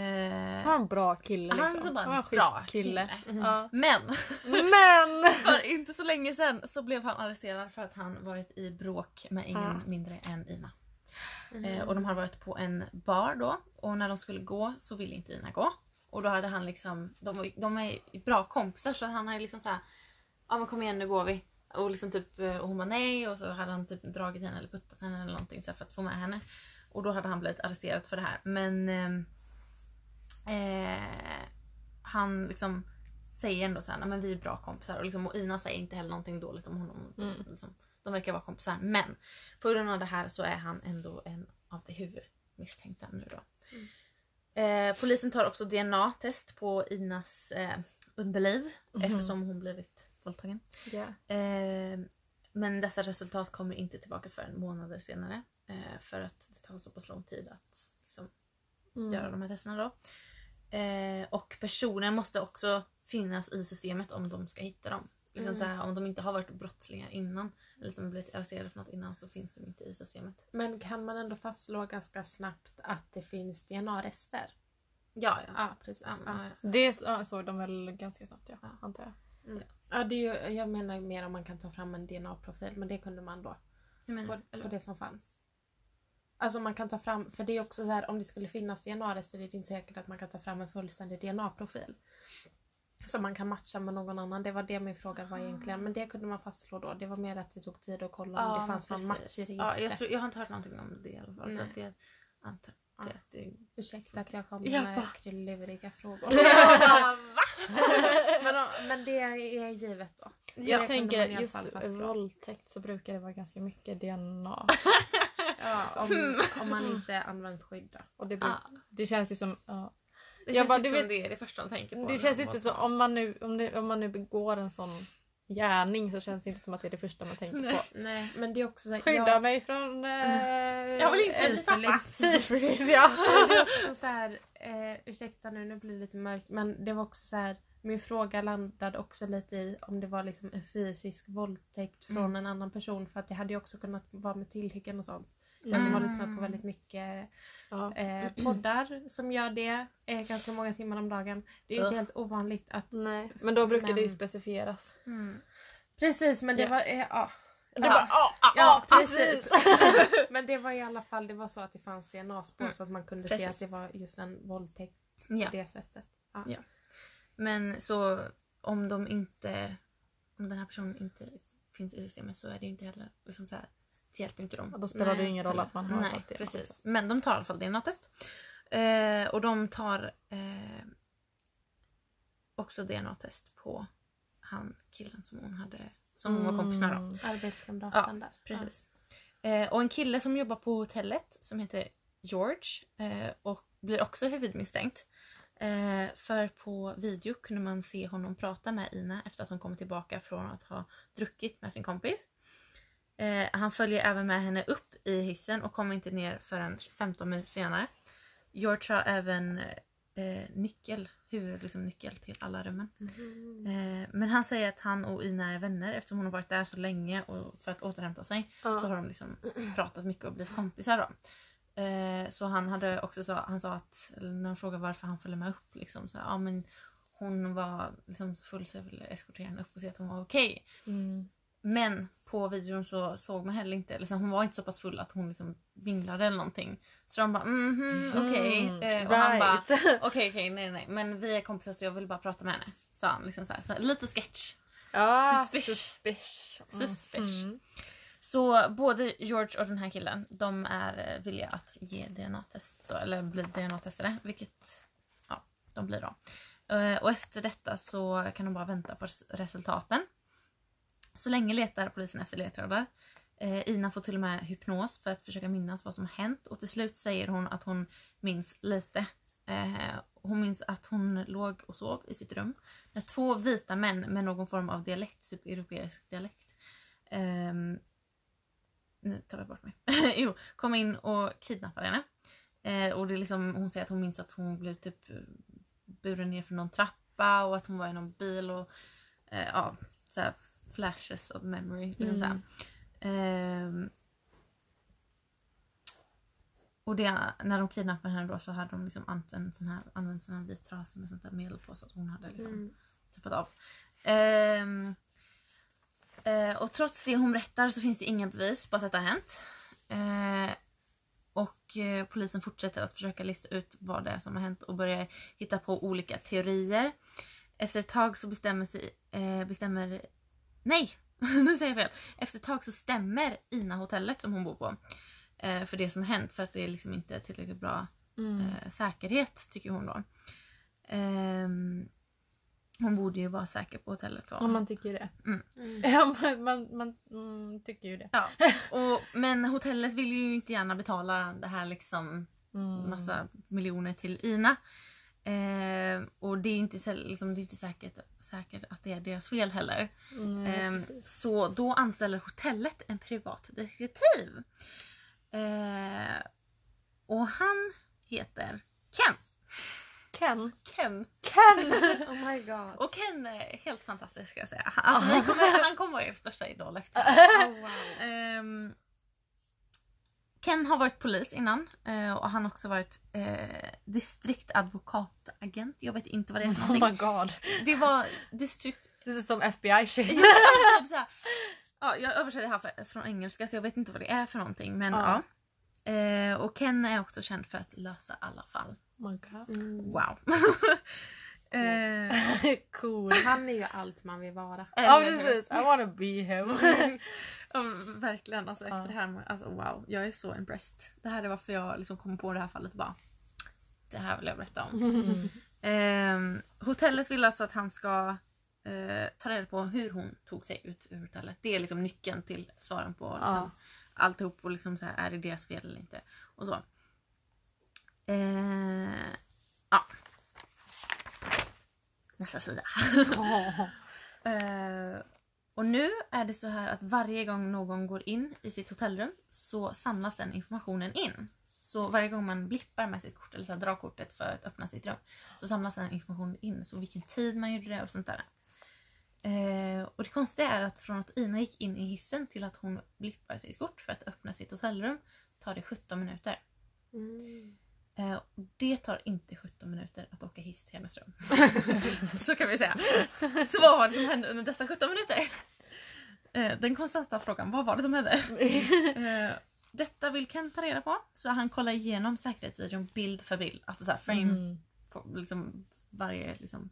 Han var en bra kille Han liksom. är bara en var en bra kille. kille. Ja. men Men! för inte så länge sedan så blev han arresterad för att han varit i bråk med ingen Ja. mindre än Ina. Mm. Eh, och de har varit på en bar då och när de skulle gå så ville inte Ina gå. Och då hade han liksom, de, de är bra kompisar så han hade liksom såhär, ja men kom igen nu går vi. Och, liksom typ, eh, och hon var nej och så hade han typ dragit henne eller puttat henne eller någonting så här för att få med henne. Och då hade han blivit arresterad för det här. Men ehm, eh, han liksom säger ändå såhär, nej men vi är bra kompisar. Och, liksom, och Ina säger inte heller någonting dåligt om honom. Mm. Liksom, de verkar vara kompisar. Men på grund av det här så är han ändå en av de huvudmisstänkta nu då. Eh, polisen tar också DNA-test på Inas eh, underliv Mhm. eftersom hon blivit våldtagen. Ja. Eh, men dessa resultat kommer inte tillbaka förrän månader senare. Eh, för att det tar så pass lång tid att liksom, Mm. göra de här testerna då. Eh, och personen måste också finnas i systemet om de ska hitta dem. Liksom Mm. så här, om de inte har varit brottslingar innan eller som blivit arresterade för något innan så finns de inte i systemet. Men kan man ändå fastslå ganska snabbt att det finns DNA-rester? Ja, ja. Ja, precis. ja, Ja. ja. Det såg de väl ganska snabbt ja, antar jag. Ja, det är jag menar mer om man kan ta fram en DNA-profil, men det kunde man då. Menar, På, eller- på det som fanns. Alltså man kan ta fram, för det är också så här om det skulle finnas DNA-rester är det inte säkert att man kan ta fram en fullständig DNA-profil. Som man kan matcha med någon annan. Det var det min fråga var egentligen. Men det kunde man fastslå då. Det var mer att det tog tid att kolla om Ja, det fanns någon match i Ja, registret. jag, tror, jag har inte hört någonting om det i alla fall. Så att jag antar Ja. att det Ursäkta att jag kom med bara- krilluriga frågor. Men, men det är givet då. Jag man tänker just våldtäkt så brukar det vara ganska mycket DNA. Ja, om, om man inte använt skydd då. Och det, bruk, Ja. det känns ju som... Ja. Det Jag känns bara, inte du som vet- det är det första de tänker på. Det känns inte så, om man, nu, om, det, om man nu begår en sån gärning så känns det inte som att det är det första man tänker Nej. på. Nej, men det är också så här, Skydda jag- mig från... Eh, Jag vill inte. Syfilis ja. det är också så här, eh, ursäkta nu, nu blir det lite mörkt men det var också så här, min fråga landade också lite i om det var liksom en fysisk våldtäkt från Mm. en annan person för att det hade ju också kunnat vara med tillhyggen och sånt. Jag som har lyssnat på väldigt mycket Ja. eh, poddar som gör det eh, ganska många timmar om dagen. Det är ju inte helt ovanligt att... Nej, men då brukar det ju Men- specifieras. Mm. Precis men det Ja. var... Eh, ja. Det Ja. bara, ja, Ja, ja, precis. precis. Men det var i alla fall det var så att det fanns DNA-spår Mm. så att man kunde se Precis. att det var just en våldtäkt Ja. på det sättet. Ja. Ja. Men så om de inte... Om den här personen inte finns i systemet så är det ju inte heller liksom så här, det hjälper inte dem. Ja, då spelar det Nej. ingen roll att man har Nej, det. precis. Men de tar i alla fall DNA-test. Eh, och de tar eh, också DNA-test på han killen som hon hade som hon var kompis med då. Mm. Arbetskamraten där. Precis. Eh, och en kille som jobbar på hotellet som heter George eh, och blir också huvudmisstänkt. Eh, för på video kunde man se honom prata med Ina efter att hon kommit tillbaka från att ha druckit med sin kompis. Eh, han följer även med henne upp i hissen och kommer inte ner förrän 15 minuter senare. George har även eh, nyckel, huvud, liksom nyckel till alla rummen. Mhm. Eh, men han säger att han och Ina är vänner eftersom hon har varit där så länge och för att återhämta sig Ja. så har de liksom pratat mycket och blivit kompisar då. Eh, så han hade också så, han sa att, när de frågade varför han följde med upp liksom så ja men hon var liksom full så jag ville eskortera henne upp och se att hon var okej. Mm. Men på videon så såg man heller inte, liksom, hon var inte så pass full att hon liksom vinglade eller någonting. Så de bara mhm okej. Mm, Eh, och han bara right. okej okej nej nej men vi är kompisar så jag vill bara prata med henne. Sa han liksom så, här, så lite sketch. Ja, Suspicious. suspicious. Suspicious. Mm. Så både George och den här killen de är eh, villiga att ge DNA-test eller bli DNA-testade vilket ja, de blir då. Eh, Och efter detta så kan de bara vänta på res- resultaten. Så länge letar polisen efter ledtrådar. Eh, Ina får till och med hypnos för att försöka minnas vad som har hänt och till slut säger hon att hon minns lite. Eh, hon minns att hon låg och sov i sitt rum när två vita män med någon form av dialekt, typ europeisk dialekt, eh, nu tar jag bort mig. jo, kom in och kidnappade henne. Eh, och det är liksom, hon säger att hon minns att hon blev typ eh, buren ner för någon trappa och att hon var i någon bil och eh, ja, så här flashes of memory. Liksom här. Ehm, och det, när de kidnappade henne då så hade de liksom använt sån här, använt sån här vit trasa med sånt där medel på så att hon hade liksom Mm. tuppat av. Ehm, eh, och trots det hon berättar så finns det inga bevis på att detta har hänt. Eh, och eh, polisen fortsätter att försöka lista ut vad det är som har hänt och börjar hitta på olika teorier. Efter ett tag så bestämmer sig, eh, bestämmer, nej! nu säger jag fel. Efter ett tag så stämmer Ina hotellet som hon bor på. Eh, för det som hänt för att det är liksom inte tillräckligt bra Mm. eh, säkerhet tycker hon då. Ehm, hon borde ju vara säker på hotellet då. Om man tycker det. Mm. Ja, man, man, man mm, tycker ju det. Ja. Och, men hotellet vill ju inte gärna betala det här liksom Mm. massa miljoner till Ina. Eh, och det är inte, liksom, det är inte säkert, säkert att det är deras fel heller. Nej, Eh, så då anställer hotellet en privat detektiv. Eh, och han heter Ken. Ken. Ken. Ken! Oh my god. Och Ken är helt fantastisk ska jag säga. Alltså, ni kommer, han kommer vara er största idol efter Oh, wow. Ken har varit polis innan eh, och han har också varit eh, distriktadvokatagent. Jag vet inte vad det är för Oh någonting. my god. Det var distrikt... Det är som FBI shit. Ja, typ ja, jag översätter det här för, från engelska så jag vet inte vad det är för någonting. Men ja. Ja. Eh, och Ken är också känd för att lösa alla fall. Oh my god. Mm. Wow. eh, cool. Han är ju allt man vill vara. Ja hur? precis, I wanna be him. Ja, verkligen. Alltså, efter det här, alltså, wow. Jag är så impressed. Det här är varför jag liksom kom på det här fallet och bara. Det här vill jag berätta om. Mm. Ehm, hotellet vill alltså att han ska eh, ta reda på hur hon tog sig ut ur hotellet. Det är liksom nyckeln till svaren på liksom, Ja. alltihop och liksom så här, är det deras fel eller inte. Och så. Eh, ja. Nästa sida. Eh, och nu är det så här att varje gång någon går in i sitt hotellrum så samlas den informationen in. Så varje gång man blippar med sitt kort eller så här, drar kortet för att öppna sitt rum så samlas den informationen in. Så vilken tid man gjorde det och sånt där. Eh, och det konstiga är att från att Ina gick in i hissen till att hon blippar sitt kort för att öppna sitt hotellrum tar det 17 minuter. Mm. Eh, det tar inte 17 minuter att åka hiss till hennes rum. så kan vi säga. Så vad var det som hände under dessa 17 minuter? Eh, den konstanta frågan, vad var det som hände? Eh, detta vill Ken ta reda på. Så han kollar igenom säkerhetsvideon bild för bild. Alltså så frame, Mm. liksom varje liksom.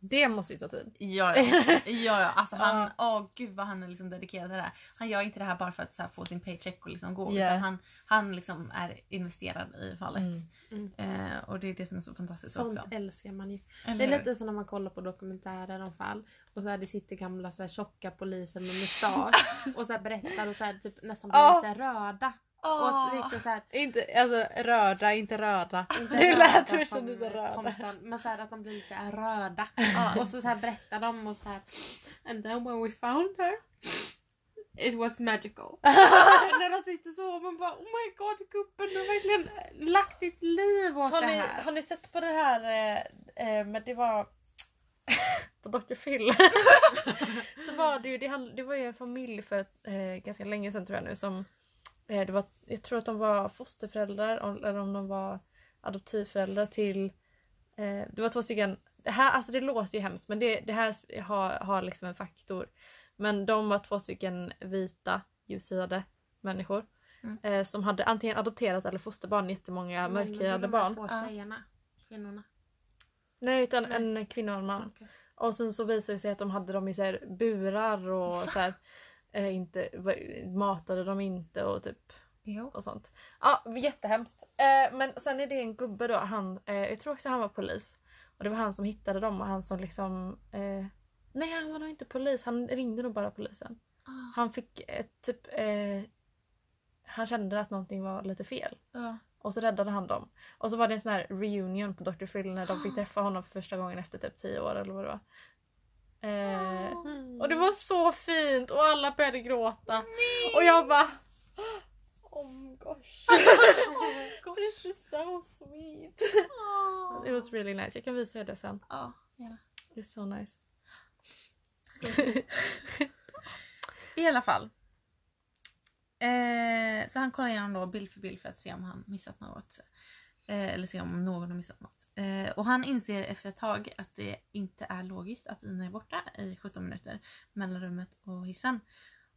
Det måste ju ta tid. Ja ja. ja, ja. Alltså han, åh gud vad han är liksom dedikerad till det här. Han gör inte det här bara för att så här, få sin paycheck och liksom gå. Ja. Utan han, han liksom är investerad i fallet. Mm. Mm. Eh, och det är det som är så fantastiskt Sånt också. älskar man ju. Eller Det är lite som när man kollar på dokumentärer om fall och så här, det sitter gamla så här, tjocka poliser med mustasch och så här, berättar och så här, typ, nästan blir Ja. lite röda. Åh. Och sitter så här, Inte, alltså röda, inte röda. inte Det röda lät som som du sa röda. tomten, men så här, att de blir lite röda. Ja. Och så, så här, berättar de och så här. And then when we found her It was magical. När de sitter så och man bara oh my god gubben du har verkligen lagt ditt liv åt Har det ni, här. har ni sett på det här, eh, eh, men det var på Dr. Phil. så var det ju, det, hand, det var ju en familj för eh, ganska länge sedan tror jag nu som, det var, jag tror att de var fosterföräldrar eller om de var adoptivföräldrar till, eh, det var två stycken, det här, alltså det låter ju hemskt men det, det här har, har liksom en faktor. Men de var två stycken vita, ljushyade människor. Mm. Eh, som hade antingen adopterat eller fosterbarn, jättemånga mörkhyade de barn. två Ja. tjejerna, kvinnorna. Nej, utan Nej. en kvinna och en man. Okej. Och sen så visade det sig att de hade dem i så burar och så här, eh, inte, matade dem inte och typ Jo. och sånt. Ja, jättehemskt. Eh, men sen är det en gubbe då, han, eh, jag tror också han var polis. Och det var han som hittade dem och han som liksom... Eh, nej, han var nog inte polis. Han ringde nog bara polisen. Ah, Han fick typ... Eh, han kände att någonting var lite fel. Ja. Och så räddade han dem. Och så var det en sån här reunion på Dr. Phil när de fick träffa honom för första gången efter typ 10 år eller vad det var. Eh, och det var så fint och alla började gråta. Och jag bara... Oh my gosh. This is so sweet. It was really nice. Jag kan visa er det sen. Ja, gärna. It's so nice. I alla fall. Eh, så han kollar igenom då bild för bild för att se om han missat något. Eh, eller se om någon har missat något. Eh, och han inser efter ett tag att det inte är logiskt att Ina är borta i 17 minuter mellan rummet och hissen.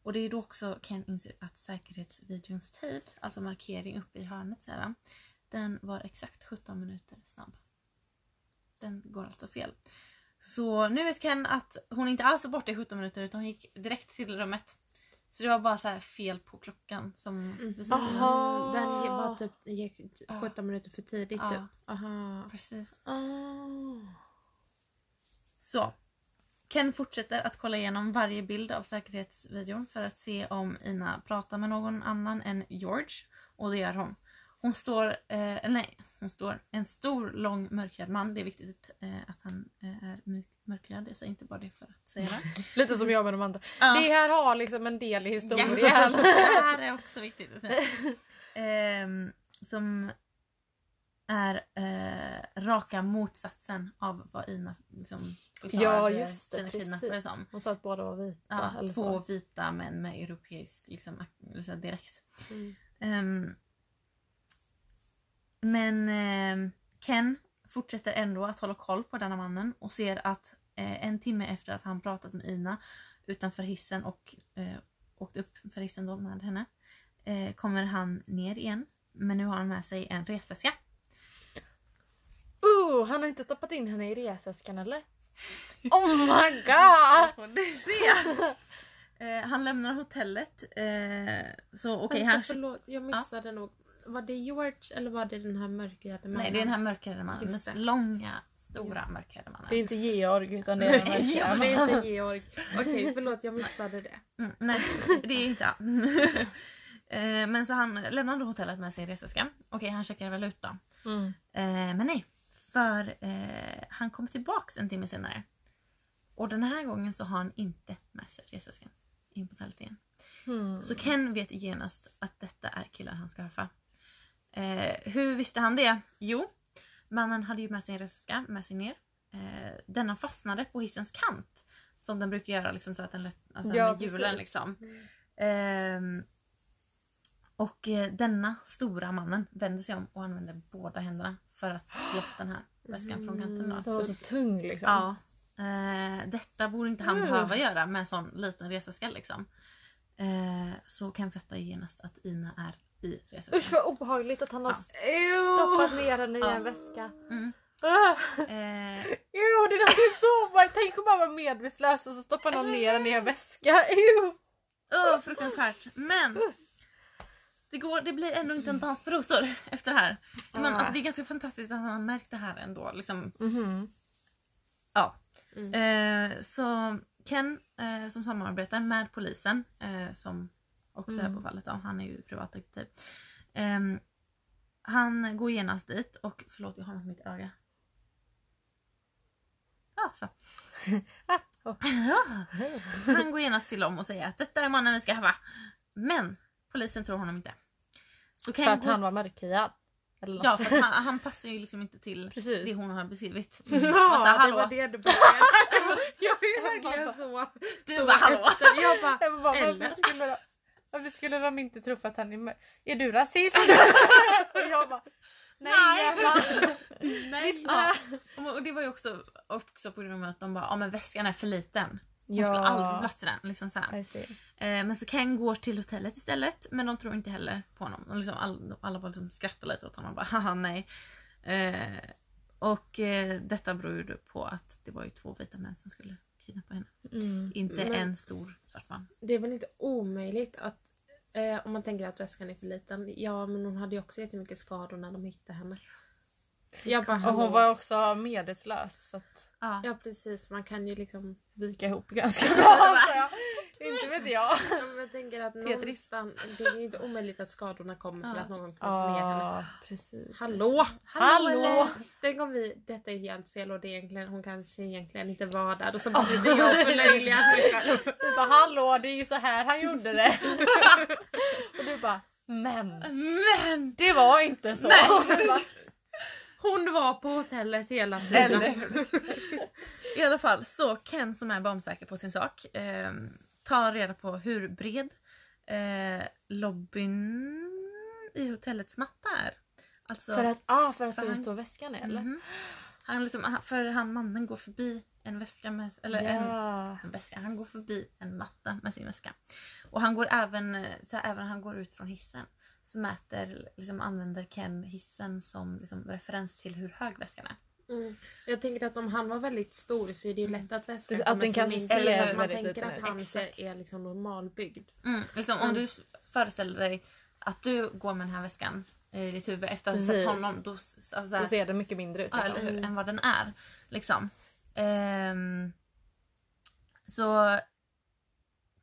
Och det är då också Ken inser att säkerhetsvideons tid, alltså markering uppe i hörnet så här, den var exakt 17 minuter snabb. Den går alltså fel. Så nu vet Ken att hon inte alls var borta i 17 minuter utan hon gick direkt till rummet. Så det var bara så här fel på klockan som... Mhm. Aha. Den var typ gick Ja. 17 minuter för tidigt Ja. typ. Aha. Precis. Ah. Så. Ken fortsätter att kolla igenom varje bild av säkerhetsvideon för att se om Ina pratar med någon annan än George. Och det gör hon. Hon står, eh, eller nej, hon står, en stor lång mörkhyad man. Det är viktigt eh, att han eh, är mörk- mörkhyad. Jag säger inte bara det för att säga det. Lite som jag med de andra. Ja. Det här har liksom en del i historien. Yes. det här är också viktigt. Ehm, som är eh, raka motsatsen av vad Ina liksom Ja förklarade just det, sina kidnappare som. Hon sa att båda var vita. Ja, två så. vita män med europeisk liksom, alltså direkt. Mm. Ehm, men ehm, Ken fortsätter ändå att hålla koll på denna mannen och ser att eh, en timme efter att han pratat med Ina utanför hissen och eh, åkt upp för hissen då med henne eh, kommer han ner igen. Men nu har han med sig en resväska. Uh, han har inte stoppat in henne i resväskan eller? Oh my god! Får du se! Eh, han lämnar hotellet. Eh, så okej, Vänta, han... förlåt, jag missade nog. Var det George eller var det den här mörkhyade mannen? Nej, det är den här mörkhyade mannen. Just Den långa, stora mörkhyade mannen. Det är inte Georg utan det är den Nej, verkliga. det är inte Georg. Okej, förlåt jag missade det. Mm, nej, det är inte han. Eh, Men så han lämnade hotellet med sin resväska. Okej, han checkar väl ut då. Mm. Eh, Men nej, för eh, han kommer tillbaks en timme senare. Och den här gången så har han inte med sig resväskan in på hotellet igen. Hmm. Så Ken vet genast att detta är killar han ska haffa. Eh, hur visste han det? Jo, mannen hade ju med sig en resväska med sig ner. Eh, denna fastnade på hissens kant. Som den brukar göra liksom, så att den lätt, alltså Ja, med hjulen liksom. Ehm, och eh, denna stora mannen vände sig om och använde båda händerna för att få loss den här väskan från kanten. Då. Den var så tung liksom. Ja. Eh, detta borde inte han Mm. behöva göra med en sån liten resväska liksom. Eh, så Ken fattar ju genast att Ina är i Usch resväskan. vad obehagligt att han har Ja. stoppat ner henne i Ja. en väska. Mm. Uh, Eh, ew, det är så obehagligt. Tänk om man var medvetslös och så stoppar någon ner henne i en väska. Ew. oh, fruktansvärt. Men det, går, det blir ändå inte en dans på rosor efter det här. Men, Ah. alltså, det är ganska fantastiskt att han har märkt det här ändå. Liksom. Mhm. Ja. Mm. Eh, så Ken eh, som samarbetar med polisen eh, som också är på Mm. fallet. Då, han är ju privatdetektiv. Ehm, han går genast dit och förlåt jag har något i mitt öga. Ja, så. Ah, oh. Han går genast till dem och säger att detta är mannen vi ska haffa. Men polisen tror honom inte. Så Ken För att går- han var mörkhyad. Ja, för att han, han passar ju liksom inte till Precis. det hon har beskrivit. Ja, Och så, det hallå. var det du började. Jag är verkligen så. Du så bara, hallå. efter. Jag bara, Jag bara, varför, skulle varför skulle de inte att han är du rasist? och jag bara, nej, Nej. Emma. nej. Ja. Och det var ju också, också på grund av att de bara, ja men väskan är för liten. Hon skulle aldrig få plats i den. Liksom så. Eh, men så Ken går till hotellet istället men de tror inte heller på honom. Och liksom all, alla bara liksom skrattar lite åt honom och bara haha nej. Eh, och eh, detta beror ju på att det var ju två vita män som skulle kidnappa henne. Mm. Inte Men- en stor svart man. Det är väl inte omöjligt att eh, om man tänker att väskan är för liten. Ja men hon hade ju också jättemycket skador när de hittade henne. Jag bara, Och hon var också medvetslös så att Ja. Ja precis, man kan ju liksom... vika ihop ganska bra. inte vet jag. Ja, jag tänker att någonstans, det är inte omöjligt att skadorna kommer för att någon knäcker ner henne. Precis. Hallå! Hallå! eller? Tänk om vi, detta är helt fel och det är egentligen, hon kanske egentligen inte var där och så blir jag förlöjligad. Du bara hallå det är ju så här han gjorde det. och du bara men Men! det var inte så. Nej. Och du bara, Hon var på hotellet hela tiden. Eller I alla fall, så Ken som är bombsäker på sin sak eh, tar reda på hur bred eh, lobbyn i hotellets matta är. Alltså, för att, ah, för att se För hur han- stor väskan är eller? Mhm. han liksom, han- för han mannen går förbi en väska med, eller Ja. en väska. Han går förbi en matta med sin väska. Och han går även, eh, så här, även han går ut från hissen så mäter, liksom använder Ken hissen som liksom, referens till hur hög väskan är. Mm. Jag tänker att om han var väldigt stor så är det ju lätt att väskan Att kommer den se kanske mindre ut. Man tänker liten att han Exakt. är liksom normalbyggd. Mm, liksom, om Mm. du föreställer dig att du går med den här väskan i ditt huvud efter att ha sett honom. Då, alltså, Då ser det mycket mindre ut. Ja, Liksom. eller hur? Än vad den är. Liksom. Ehm, så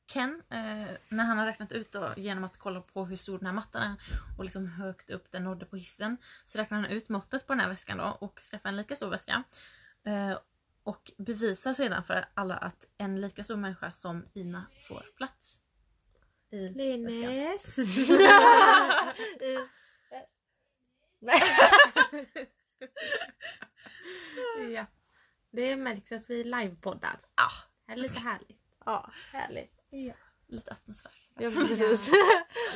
Ken, eh, när han har räknat ut då, genom att kolla på hur stor den här mattan är och liksom hur högt upp den nådde på hissen så räknar han ut måttet på den här väskan då och skaffar en lika stor väska. Eh, och bevisar sedan för alla att en lika stor människa som Ina får plats i Nej. ja. Det märks att vi livepoddar. Ja, Det är lite härligt. Ja, härligt. Ja. lite atmosfär. sådär. Ja, precis.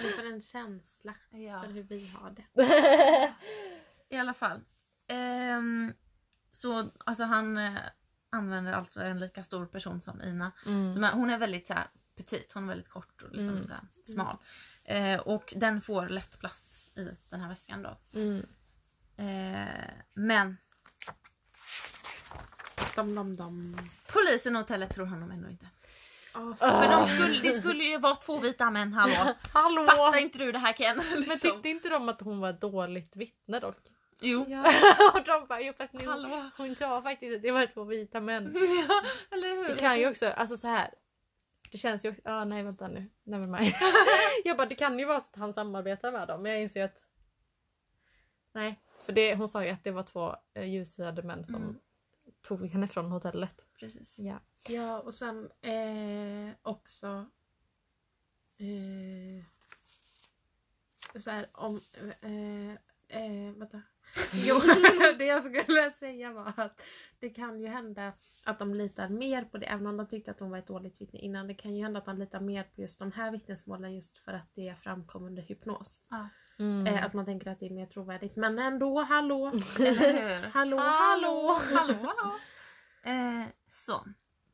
Vi får en känsla Ja. för hur vi har det. I alla fall. Ehm, så alltså han eh, använder alltså en lika stor person som Ina. Mm. Som är, hon är väldigt så här, petit, hon är väldigt kort och liksom, Mm. så här, smal. Eh, och den får lätt plats i den här väskan då. Mm. Eh, men Dom, dom, dom. polisen och hotellet tror honom ändå inte. Oh, För de skulle, det skulle ju vara två vita män, hallå. Hallå! Fattar inte du det här Ken? Men Liksom. tyckte inte de att hon var ett dåligt vittne dock? Jo. Ja. och de bara, jo fast nu, Hallå. hon sa faktiskt att det var två vita män. ja, eller hur? Det kan ju också, alltså så här. Det känns ju också, ah, nej vänta nu, never mind. jag bara, det kan ju vara så att han samarbetar med dem men jag inser att Nej, för det, hon sa ju att det var två eh, ljushyade män som Mm. Tog henne från hotellet. Precis. Ja. Ja, och sen eh, också... Eh, så här, om... Eh, eh, vänta. Jo, det jag skulle säga var att det kan ju hända att de litar mer på det. Även om de tyckte att hon var ett dåligt vittne innan. Det kan ju hända att de litar mer på just de här vittnesmålen just för att det framkom under hypnos. Ja. Mm. Eh, att man tänker att det är mer trovärdigt. Men ändå, hallå! Hallå, hallå! Hallå, hallå. Eh, så.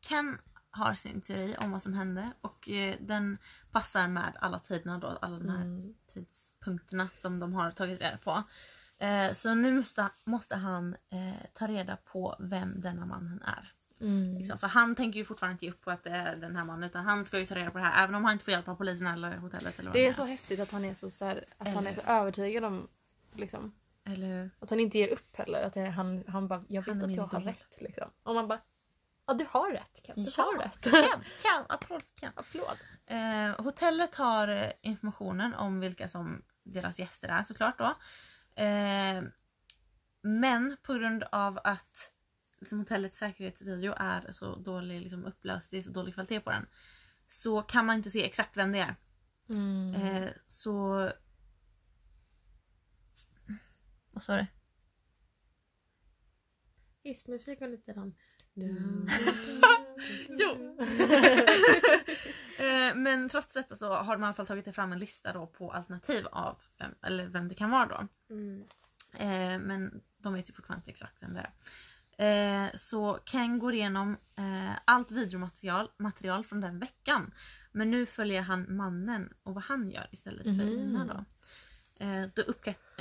Ken har sin teori om vad som hände och eh, den passar med alla tiderna då, alla de här Mm. tidspunkterna som de har tagit reda på. Eh, så nu måste, måste han eh, ta reda på vem denna mannen är. Mm. Liksom. För han tänker ju fortfarande inte ge upp på att det är den här mannen utan han ska ju ta reda på det här även om han inte får hjälp av polisen eller hotellet. Eller vad Det är det så häftigt att han är så, så här, att han är så övertygad om liksom, Eller att han inte ger upp heller. Att är- han, han bara, jag vet Han är att jag har rätt. Liksom. Och man bara, ja du har rätt Ken. Du Ja. har rätt. Ken, Ken, applåd Ken. Applåd. Eh, hotellet har eh, informationen om vilka som deras gäster är såklart då. Eh, men på grund av att liksom, hotellets säkerhetsvideo är så dålig liksom, upplöst, det är så dålig kvalitet på den. Så kan man inte se exakt vem det är. Mm. Eh, så... Vad sa du? Hissmusik och lite den. Jo. eh, men trots detta så har de i alla fall tagit fram en lista då på alternativ av vem, eller vem det kan vara då. Mm. Eh, men de vet ju fortfarande inte exakt vem det är. Eh, så Ken går igenom eh, allt videomaterial material från den veckan. Men nu följer han mannen och vad han gör istället för Mhm. Ina då. Eh, då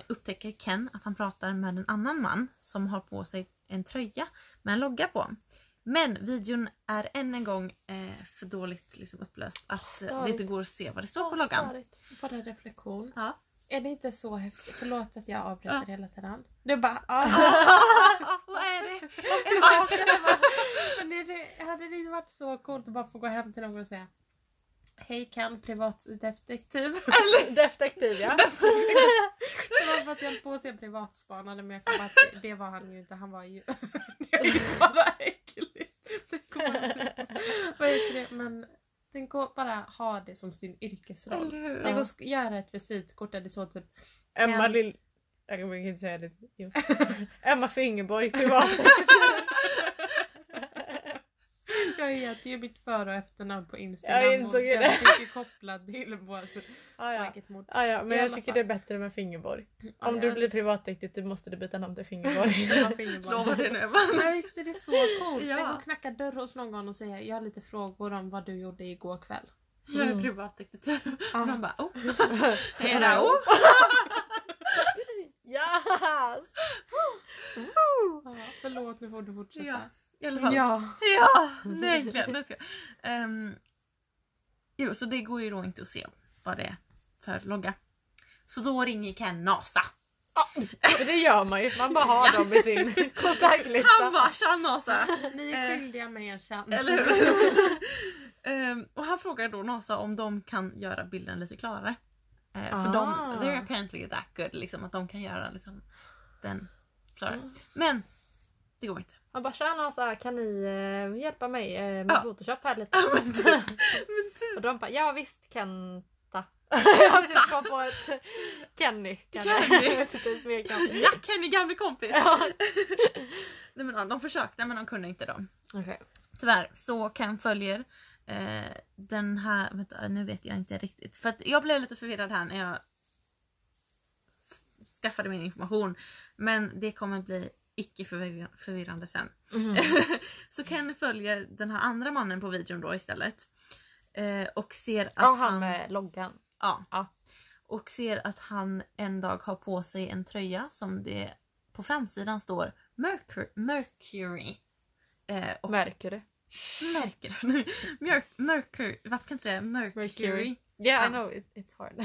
upptäcker Ken att han pratar med en annan man som har på sig en tröja med en logga på. Men videon är än en gång eh, för dåligt liksom, upplöst att eh, det inte går att se vad det står på loggan. Bara reflektion. Ja. Är det inte så häftigt? Förlåt att jag avbryter Ja. hela tiden. Det bara... Ah. det? Men det, det, hade det inte varit så coolt att bara få gå hem till någon och säga Hej Ken, privatdetektiv. Detektiv ja. Det var för att jag höll på att säga privatspanare men jag kom att det, var han ju inte. Han var ju... det är bara äckligt. Vad heter det? Men den går bara ha det som sin yrkesroll. Den går att göra ett visitkort där det så typ Emma. Lill... Jag kan inte säga det. Emma Fingerborg privat. Jag heter ju mitt för och efternamn på Instagram. Jag insåg och ju det. finns ju kopplad till vår Ah, ja. Mord. Ah, ja, men I jag tycker fall. det är bättre med Fingerborg. Ja, Om jag du blir privatdetektiv måste du byta namn till Fingerborg. Ja. Lovar det nu. Men visst är det så coolt? Ja. Tänk att knacka dörr hos någon och säga jag har lite frågor om vad du gjorde igår kväll. Jag är Mm. privatdetektiv. Ja. Man bara oh. Hello. Yes! Ja, förlåt, nu får du fortsätta. Ja. I alla fall. Ja. Ja, nej egentligen. Nej, ska jag. Um, jo, så det går ju då inte att se vad det är för logga. Så då ringer Ken NASA. Det gör man ju. Man bara har dem i sin kontaktlista. Han bara tja NASA! Ni Eh, är skyldiga mig en chans. Eller hur? Ehm, och han frågar då NASA om de kan göra bilden lite klarare. Eh, för Ah. de, they're apparently that good, liksom, att de kan göra liksom, den klarare. Men det går inte. Han bara tja NASA, kan ni eh, hjälpa mig eh, med Ja. Photoshop här lite? Ja, men typ. Men typ. Och de bara ja visst Kenta. jag försökte komma på ett Kenny. Kenny. Smeknamn. Ja, Kenny gamle kompis! Ja. Nej, men, de försökte men de kunde inte då. Okej. Tyvärr så Ken följer eh, den här, vänta nu vet jag inte riktigt. För jag blev lite förvirrad här när jag skaffade min information. Men det kommer bli icke förvir- förvirrande sen. Mhm. så Ken följer den här andra mannen på videon då istället. Eh, och ser att Ja, han med loggan. Ja. Ja. Och ser att han en dag har på sig en tröja som det på framsidan står Mercury. Mercury. Eh, och? Mercury. Mercury. Mercury. Varför kan jag inte säga Mercury? Mercury. Yeah, Ja. I know it, it's hard.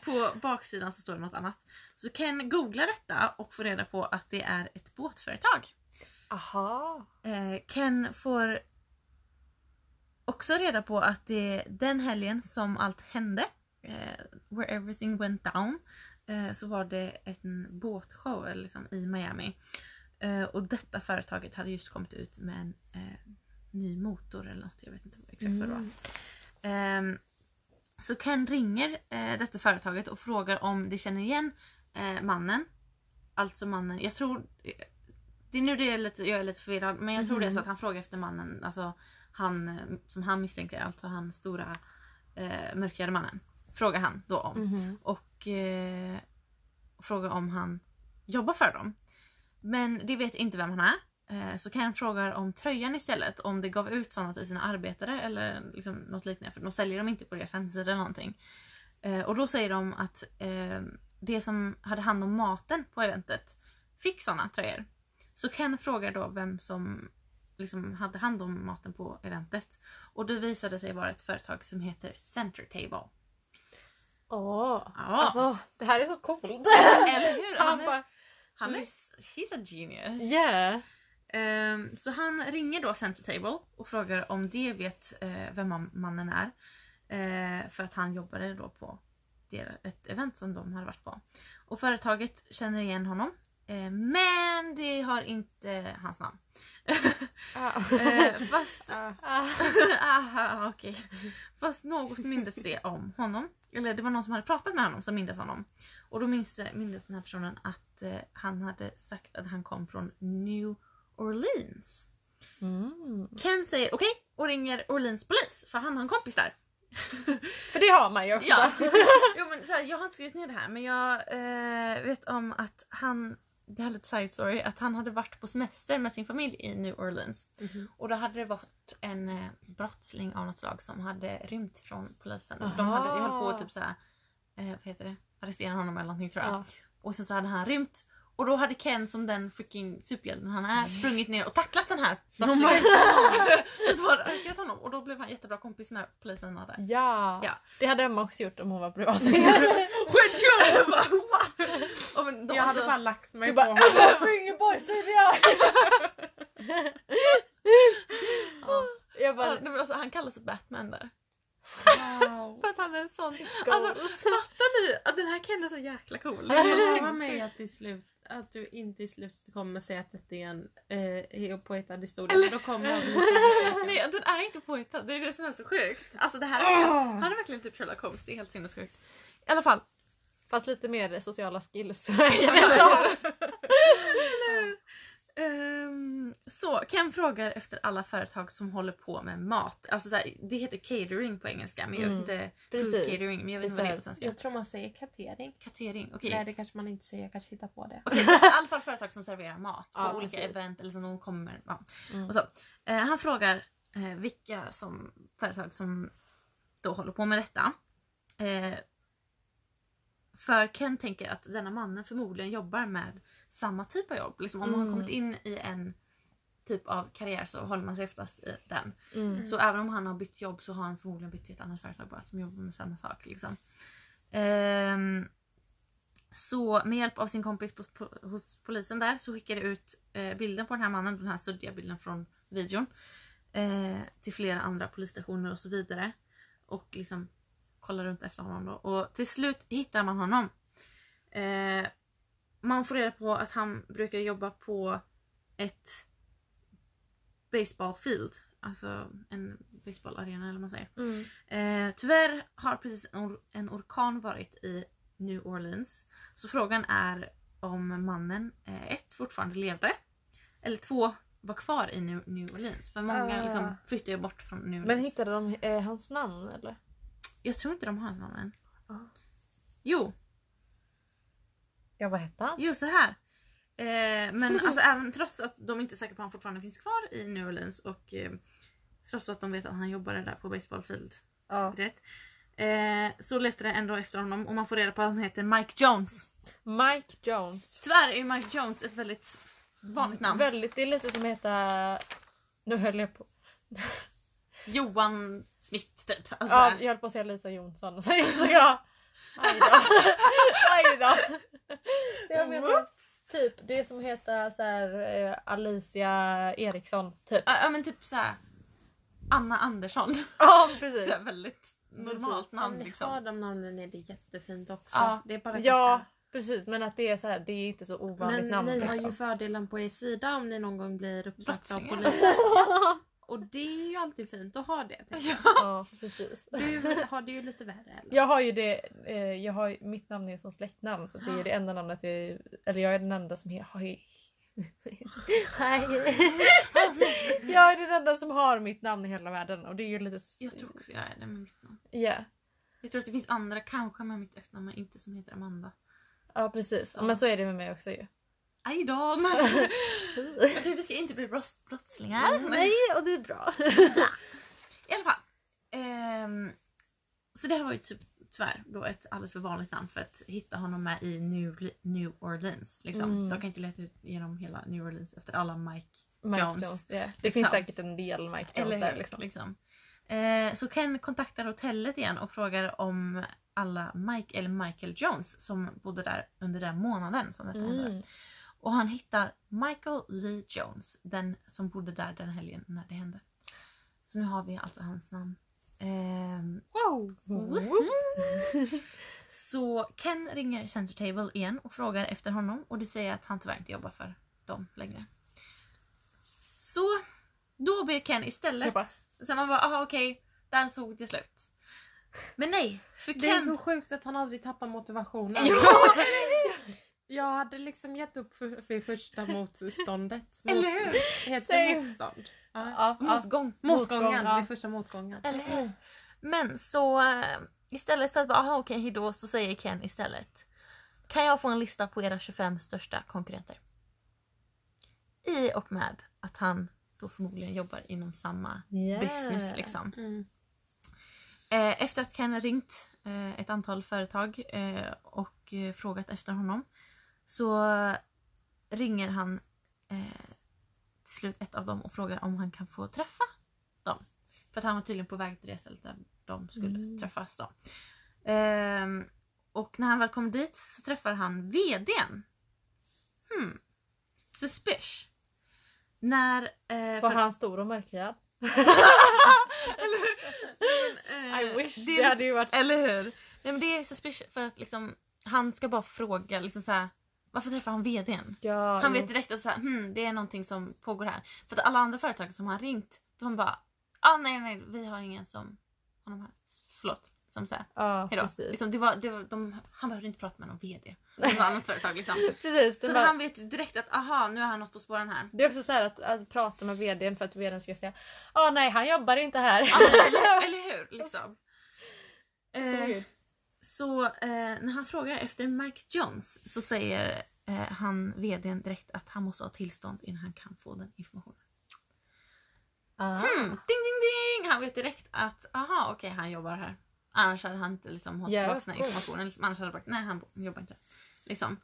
På baksidan så står det något annat. Så Ken googlar detta och får reda på att det är ett båtföretag. Aha. Eh, Ken får också reda på att det den helgen som allt hände, eh, where everything went down, eh, så var det en båtshow liksom, i Miami. Och detta företaget hade just kommit ut med en ny motor eller något, jag vet inte exakt vad det var. Ehm, så Ken ringer eh, detta företaget och frågar om de känner igen eh, mannen. Alltså mannen, jag tror... Det är nu det är lite, jag är lite förvirrad men jag tror det är så att han frågar efter mannen, alltså han eh, som han misstänker, alltså han stora eh, mörkhyade mannen. Frågar han då om. Mhm. Och eh, frågar om han jobbar för dem. Men det vet inte vem han är. Eh, så Ken frågar om tröjan istället, om det gav ut sådana till sina arbetare eller liksom något liknande. För de säljer dem inte på deras hemsida eller någonting. Eh, och då säger de att eh, det som hade hand om maten på eventet fick sådana tröjor. Så Ken frågar då vem som liksom hade hand om maten på eventet. Och det visade sig vara ett företag som heter Center Table. Åh. Ja. Alltså, det här är så coolt. Eller hur? Han Han är, bara han är he's a genius. yeah. Ehm, så han ringer då Center Table och frågar om de vet eh, vem man- mannen är. Eh, för att han jobbade då på ett event som de hade varit på. Och företaget känner igen honom. Eh, men det har inte hans namn. Ah. Fast Ah. Aha, okej. Fast något mindes det om honom. Eller det var någon som hade pratat med honom som mindes honom. Och då minns, det, mindes den här personen att han hade sagt att han kom från New Orleans. Mm. Ken säger okej och ringer Orleans polis för han har en kompis där. För det har man ju också. Ja. jo, men, så här, jag har inte skrivit ner det här men jag eh, vet om att han, det här är lite side story, att han hade varit på semester med sin familj i New Orleans. Och då hade det varit en eh, brottsling av något slag som hade rymt från polisen. Och De hade, jag höll på att typ såhär, eh, vad heter det, arrestera honom eller någonting tror jag. Ja. Och sen så hade han rymt. Och då hade Ken som den freaking superhjälten han är sprungit ner och tacklat den här brottslingen. så då hade arresterat honom och då blev han jättebra kompis med polisen där. Ja. Ja. det hade Emma också gjort om hon var privat. Och men de, Jag hade alltså- bara lagt mig Du på bara honom. Fingerborg säger jag! ja. Jag Ja, bara men alltså, han kallas Batman där. Wow. För att han är en sån. Alltså fattar ni att den här Ken är så jäkla cool? Jag lovar mig att, till slut, att du inte i slutet kommer säga att detta är en eh, påhittad historia. För då kommer. Nej den är inte påhittad, det är det som är så sjukt. Alltså det här är verkligen, han är verkligen typ Sherlock Holmes, det är helt sinnessjukt. I alla fall. Fast lite mer sociala skills. Ehm, Så Ken frågar efter alla företag som håller på med mat. Alltså så här, det heter catering på engelska men jag vet Mm, inte food catering men jag vet Det inte vad det är på svenska. Jag tror man säger katering. Katering, okej. Nej det kanske man inte säger, jag kanske hittar på det. Okej, i alla fall företag som serverar mat på Ja, olika precis. event eller som de kommer. Ja. Mm. Och så. Eh, han frågar eh, vilka som, företag som då håller på med detta. Eh, för Ken tänker att denna mannen förmodligen jobbar med samma typ av jobb. Liksom om man har Mm. kommit in i en typ av karriär så håller man sig oftast i den. Mm. Så även om han har bytt jobb så har han förmodligen bytt till ett annat företag bara som jobbar med samma sak. Liksom. Ehm, så med hjälp av sin kompis på, hos polisen där så skickar det ut eh, bilden på den här mannen, den här suddiga bilden från videon. Eh, till flera andra polisstationer och så vidare. Och liksom kollar runt efter honom då. Och till slut hittar man honom. Eh, man får reda på att han brukar jobba på ett baseballfield. Alltså en baseballarena eller vad man säger. Mm. Eh, tyvärr har precis en, or- en orkan varit i New Orleans. Så frågan är om mannen eh, ett fortfarande levde. Eller två var kvar i New, New Orleans. För många Ah. liksom, flyttar ju bort från New Orleans. Men hittade de eh, hans namn eller? Jag tror inte de har hans namn än. Ah. Jo, Ja vad hette han? jo så här. Eh, men alltså även trots att de inte är säkra på att han fortfarande finns kvar i New Orleans och eh, trots att de vet att han jobbade där på baseballfield Ja. rätt. Eh, så letar det ändå efter honom och man får reda på att han heter Mike Jones. Mike Jones. Tyvärr är Mike Jones ett väldigt vanligt namn. Väldigt, det är lite som heter... Nu höll jag på... Johan Smith typ. Alltså, Ja, jag höll på att säga Lisa Jonsson och sen så jag... Aj då. Aj då. Så jag menar typ det som heter så här, eh, Alicia Eriksson typ. Ja, men typ såhär Anna Andersson. Ja Så precis. här väldigt normalt Om namn ni liksom. har de namnen är det jättefint också. Ja. Det är bara Ja precis men att det är så här, det är inte så ovanligt Men namn. ni har liksom. ju fördelen på er sida om ni någon gång blir uppsatta av polisen. Och det är ju alltid fint att ha det. jag. Ja precis. Du har det ju lite värre eller? Jag har ju det, eh, jag har, mitt namn är som släktnamn så det är det enda namnet jag, eller jag är den enda som har Jag är den enda som har mitt namn i hela världen och det är ju lite... Jag tror också jag är det med mitt namn. Ja, Jag tror att det finns andra kanske med mitt efternamn men inte som heter Amanda. ja precis. Så. Men så är det med mig också ju. Aj då! Okej vi ska inte bli brotts- brottslingar. Nej, och det är bra. I alla fall. Ehm, så det här var ju typ tyvärr då ett alldeles för vanligt namn för att hitta honom med i New, New Orleans. Liksom. Mm. De kan inte leta ut genom hela New Orleans efter alla Mike Mike Jones. Jones. ja. Det Liksom. finns säkert en del Mike Jones Eller där liksom. liksom. Eh, så Ken kontaktar hotellet igen och frågar om alla Mike eller Michael Jones som bodde där under den månaden som detta hände. Och han hittar Michael Lee Jones, den som bodde där den helgen när det hände. Så nu har vi alltså hans namn. Ehm, Wow! så Ken ringer Center Table igen och frågar efter honom och det säger att han tyvärr inte jobbar för dem längre. Så då ber Ken istället... Bara, Sen man bara, aha okej, där tog det slut. Men nej, för Det är Ken... så sjukt att han aldrig tappar motivationen. Ja, Jag hade liksom gett upp för, för första motståndet. Mot, Eller hur? Heter det motstånd? Ja. ja, ja. Motgång. Motgången, Motgång, ja. vid första motgången. Eller hur? Men så eh, istället för att bara, aha okej hejdå, så säger Ken istället. Kan jag få en lista på era 25 största konkurrenter? I och med att han då förmodligen jobbar inom samma Yeah. business liksom. Mm. Eh, Efter att Ken ringt eh, ett antal företag och frågat efter honom så ringer han eh, till slut ett av dem och frågar om han kan få träffa dem. För att han var tydligen på väg till det stället där de skulle Mm. träffas då. Ehm, och när han väl kom dit så träffar han VDn. Hmm. Suspish. När... Eh, Var för- han stor och mörkhyad? Eh, I wish. det Det, hade ju varit... Eller hur? Nej men det är suspicious för att liksom han ska bara fråga liksom så här, varför träffar han VDn? Ja, Han jo. vet direkt att så här, hmm, det är någonting som pågår här. För att alla andra företag som har ringt, de bara ah, nej nej vi har ingen som honom här. Förlåt. Som så här, Ja, hejdå. Liksom, det var, det var, de, han behövde inte prata med någon VD. Något annat företag liksom. precis Så bara, han vet direkt att aha, nu har han något på spåren här. det är också så här att, att prata med vdn för att vdn ska säga Ja nej han jobbar inte här. Ja, eller, eller hur? Liksom. Så Eh. Så eh, när han frågar efter Mike Jones så säger eh, han vdn direkt att han måste ha tillstånd innan han kan få den informationen. Ah. Hmm, ding ding ding! Han vet direkt att aha okej han jobbar här. Annars hade han inte liksom hållit Ja, tillbaka den här informationen. Liksom, annars hade det varit nej han jobbar inte. Liksom.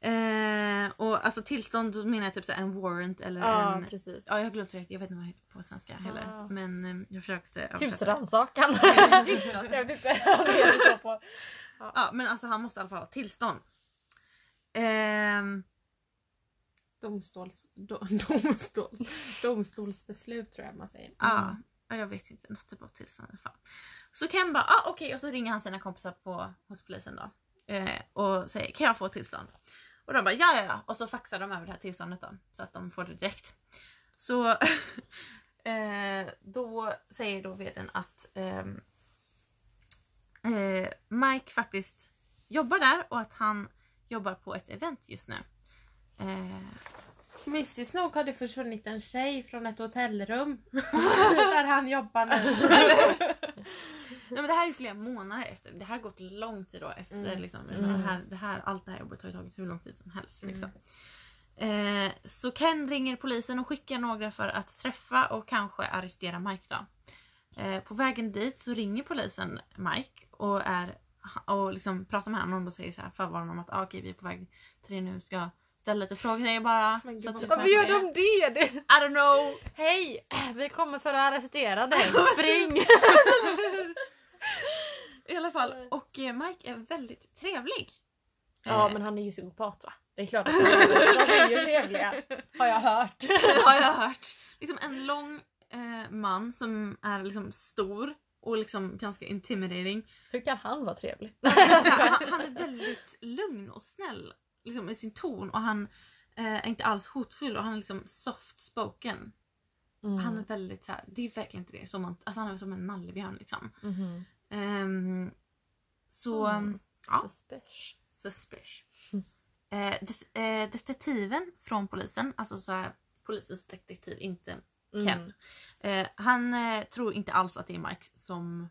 Eh, och alltså tillstånd då menar jag typ så en warrant eller Ja en... precis. Ja jag har glömt direkt, jag vet inte vad det heter på svenska heller. Ah. Men eh, jag försökte. Husrannsakan. Jag vet inte på. Ja men alltså han måste i alla fall ha tillstånd. Ehm, Domstols, do, domstols, domstolsbeslut tror jag man säger. Ja, ja, jag vet inte. Något typ av tillstånd i alla fall. Så Ken bara, ah, okej och så ringer han sina kompisar på, hos polisen då. Eh, och säger, kan jag få tillstånd? Och de bara, ja ja ja. Och så faxar de över det här tillståndet då. Så att de får det direkt. Så eh, då säger då vdn att ehm, eh, Mike faktiskt jobbar där och att han jobbar på ett event just nu. Eh, Mystiskt nog har det försvunnit en tjej från ett hotellrum. där han jobbar nu. Nej, men det här är flera månader efter. Det här har gått lång tid då efter. Mm. Liksom. Mm. Det här, det här, allt det här jobbet har ju tagit hur lång tid som helst. Liksom. Eh, så Ken ringer polisen och skickar några för att träffa och kanske arrestera Mike då. Eh, på vägen dit så ringer polisen Mike och, är, och liksom pratar med honom och säger så här, förvarnar honom att ah, okej vi är på väg till det nu, ska ställa lite frågor till er bara. Men gud, bra. Varför gör de det? det? I don't know! Hej! Vi kommer för att arrestera dig. Spring! I alla fall. Och eh, Mike är väldigt trevlig. Ja Eh, men han är ju psykopat va? Det är klart att de är ju trevliga. Har jag hört. har jag hört. Liksom en lång eh, man som är liksom stor och liksom ganska intimidating. Hur kan han vara trevlig? Så här, han, han är väldigt lugn och snäll liksom, i sin ton och han eh, är inte alls hotfull och han är liksom soft spoken. Mm. Han är väldigt så här, det är verkligen inte det. Som man, alltså han är som en nallebjörn liksom. Mhm. Ehm, så, Mm. ja. Suspicious. Suspicious. Eh, det, eh, detektiven från polisen, alltså så här, polisens detektiv, inte Ken. Mm. Eh, han eh, tror inte alls att det är Mike som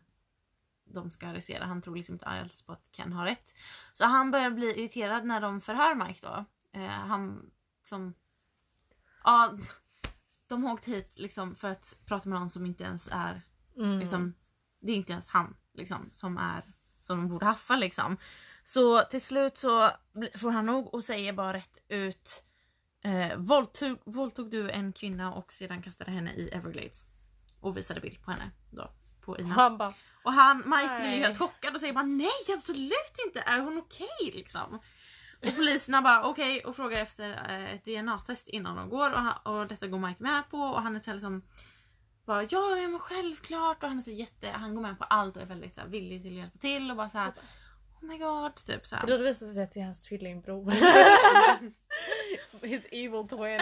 de ska arrestera. Han tror liksom inte alls på att Ken har rätt. Så han börjar bli irriterad när de förhör Mike då. Eh, han som... Ja, de har åkt hit liksom för att prata med någon som inte ens är Mm. Liksom, det är inte ens han liksom, som är som de borde haffa liksom. Så till slut så får han nog och säger bara rätt ut eh, våldtog, våldtog du en kvinna och sedan kastade henne i Everglades. Och visade bild på henne då. På Ina. Han bara Och han, Mike blir ju helt chockad och säger bara nej absolut inte, är hon okej liksom? Och poliserna bara okej och frågar efter eh, ett DNA-test innan de går och, han, och detta går Mike med på och han är så liksom bara ja, ja men självklart och han är så jätte, han går med på allt och är väldigt så här, villig till att hjälpa till och bara så här. Oh my god, typ så här. Då visar det sig att det är hans tvillingbror. His evil twin.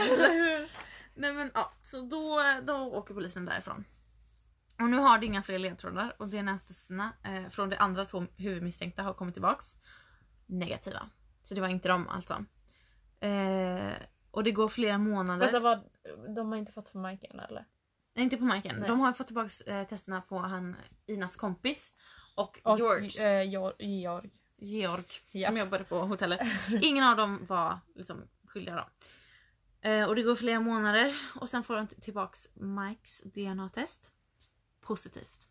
Nej men ja, så då, då åker polisen därifrån. Och nu har det inga fler ledtrådar och DNA-testerna eh, från de andra två huvudmisstänkta har kommit tillbaks negativa. Så det var inte de alltså. Eh, och det går flera månader. Vänta vad, de har inte fått Mike än eller? Nej, inte på Majken. Nej. De har fått tillbaks eh, testerna på han, Inas kompis och, Och George. eh, Georg. Georg. Ja. som jobbade på hotellet. Ingen av dem var liksom skyldiga då. Eh, och det går flera månader och sen får de t- tillbaks Mikes DNA-test. Positivt.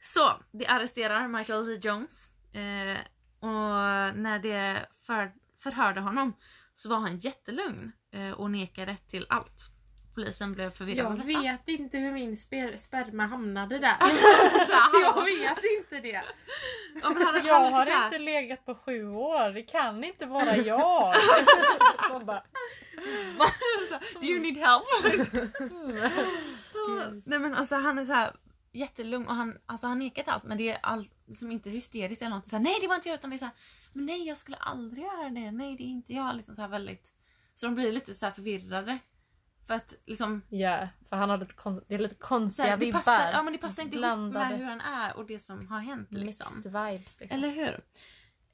Så, de arresterar Michael Lee Jones. Eh, och när de för, förhörde honom så var han jättelugn eh, och nekade till allt. Polisen blev förvirrad Jag vet inte hur min sper- sperma hamnade där. Jag vet inte det. Ja, men han, han Jag lite har här- inte legat på sju år, det kan inte vara jag. Bara, Do you need help? mm. Nej men alltså han är så här jättelugn och han, alltså, han nekar till allt men det är allt liksom inte hysteriskt eller något. Så här, nej det var inte jag utan det är så här, men nej jag skulle aldrig göra det. Nej det är inte jag. Liksom så här väldigt. Så de blir lite så här förvirrade. För att liksom Ja, för han hade ett kon- det är lite konstiga här, vibbar. passar, ja, men det passar inte ihop med hur han är och det som har hänt. Liksom. Mixed vibes liksom. Eller hur?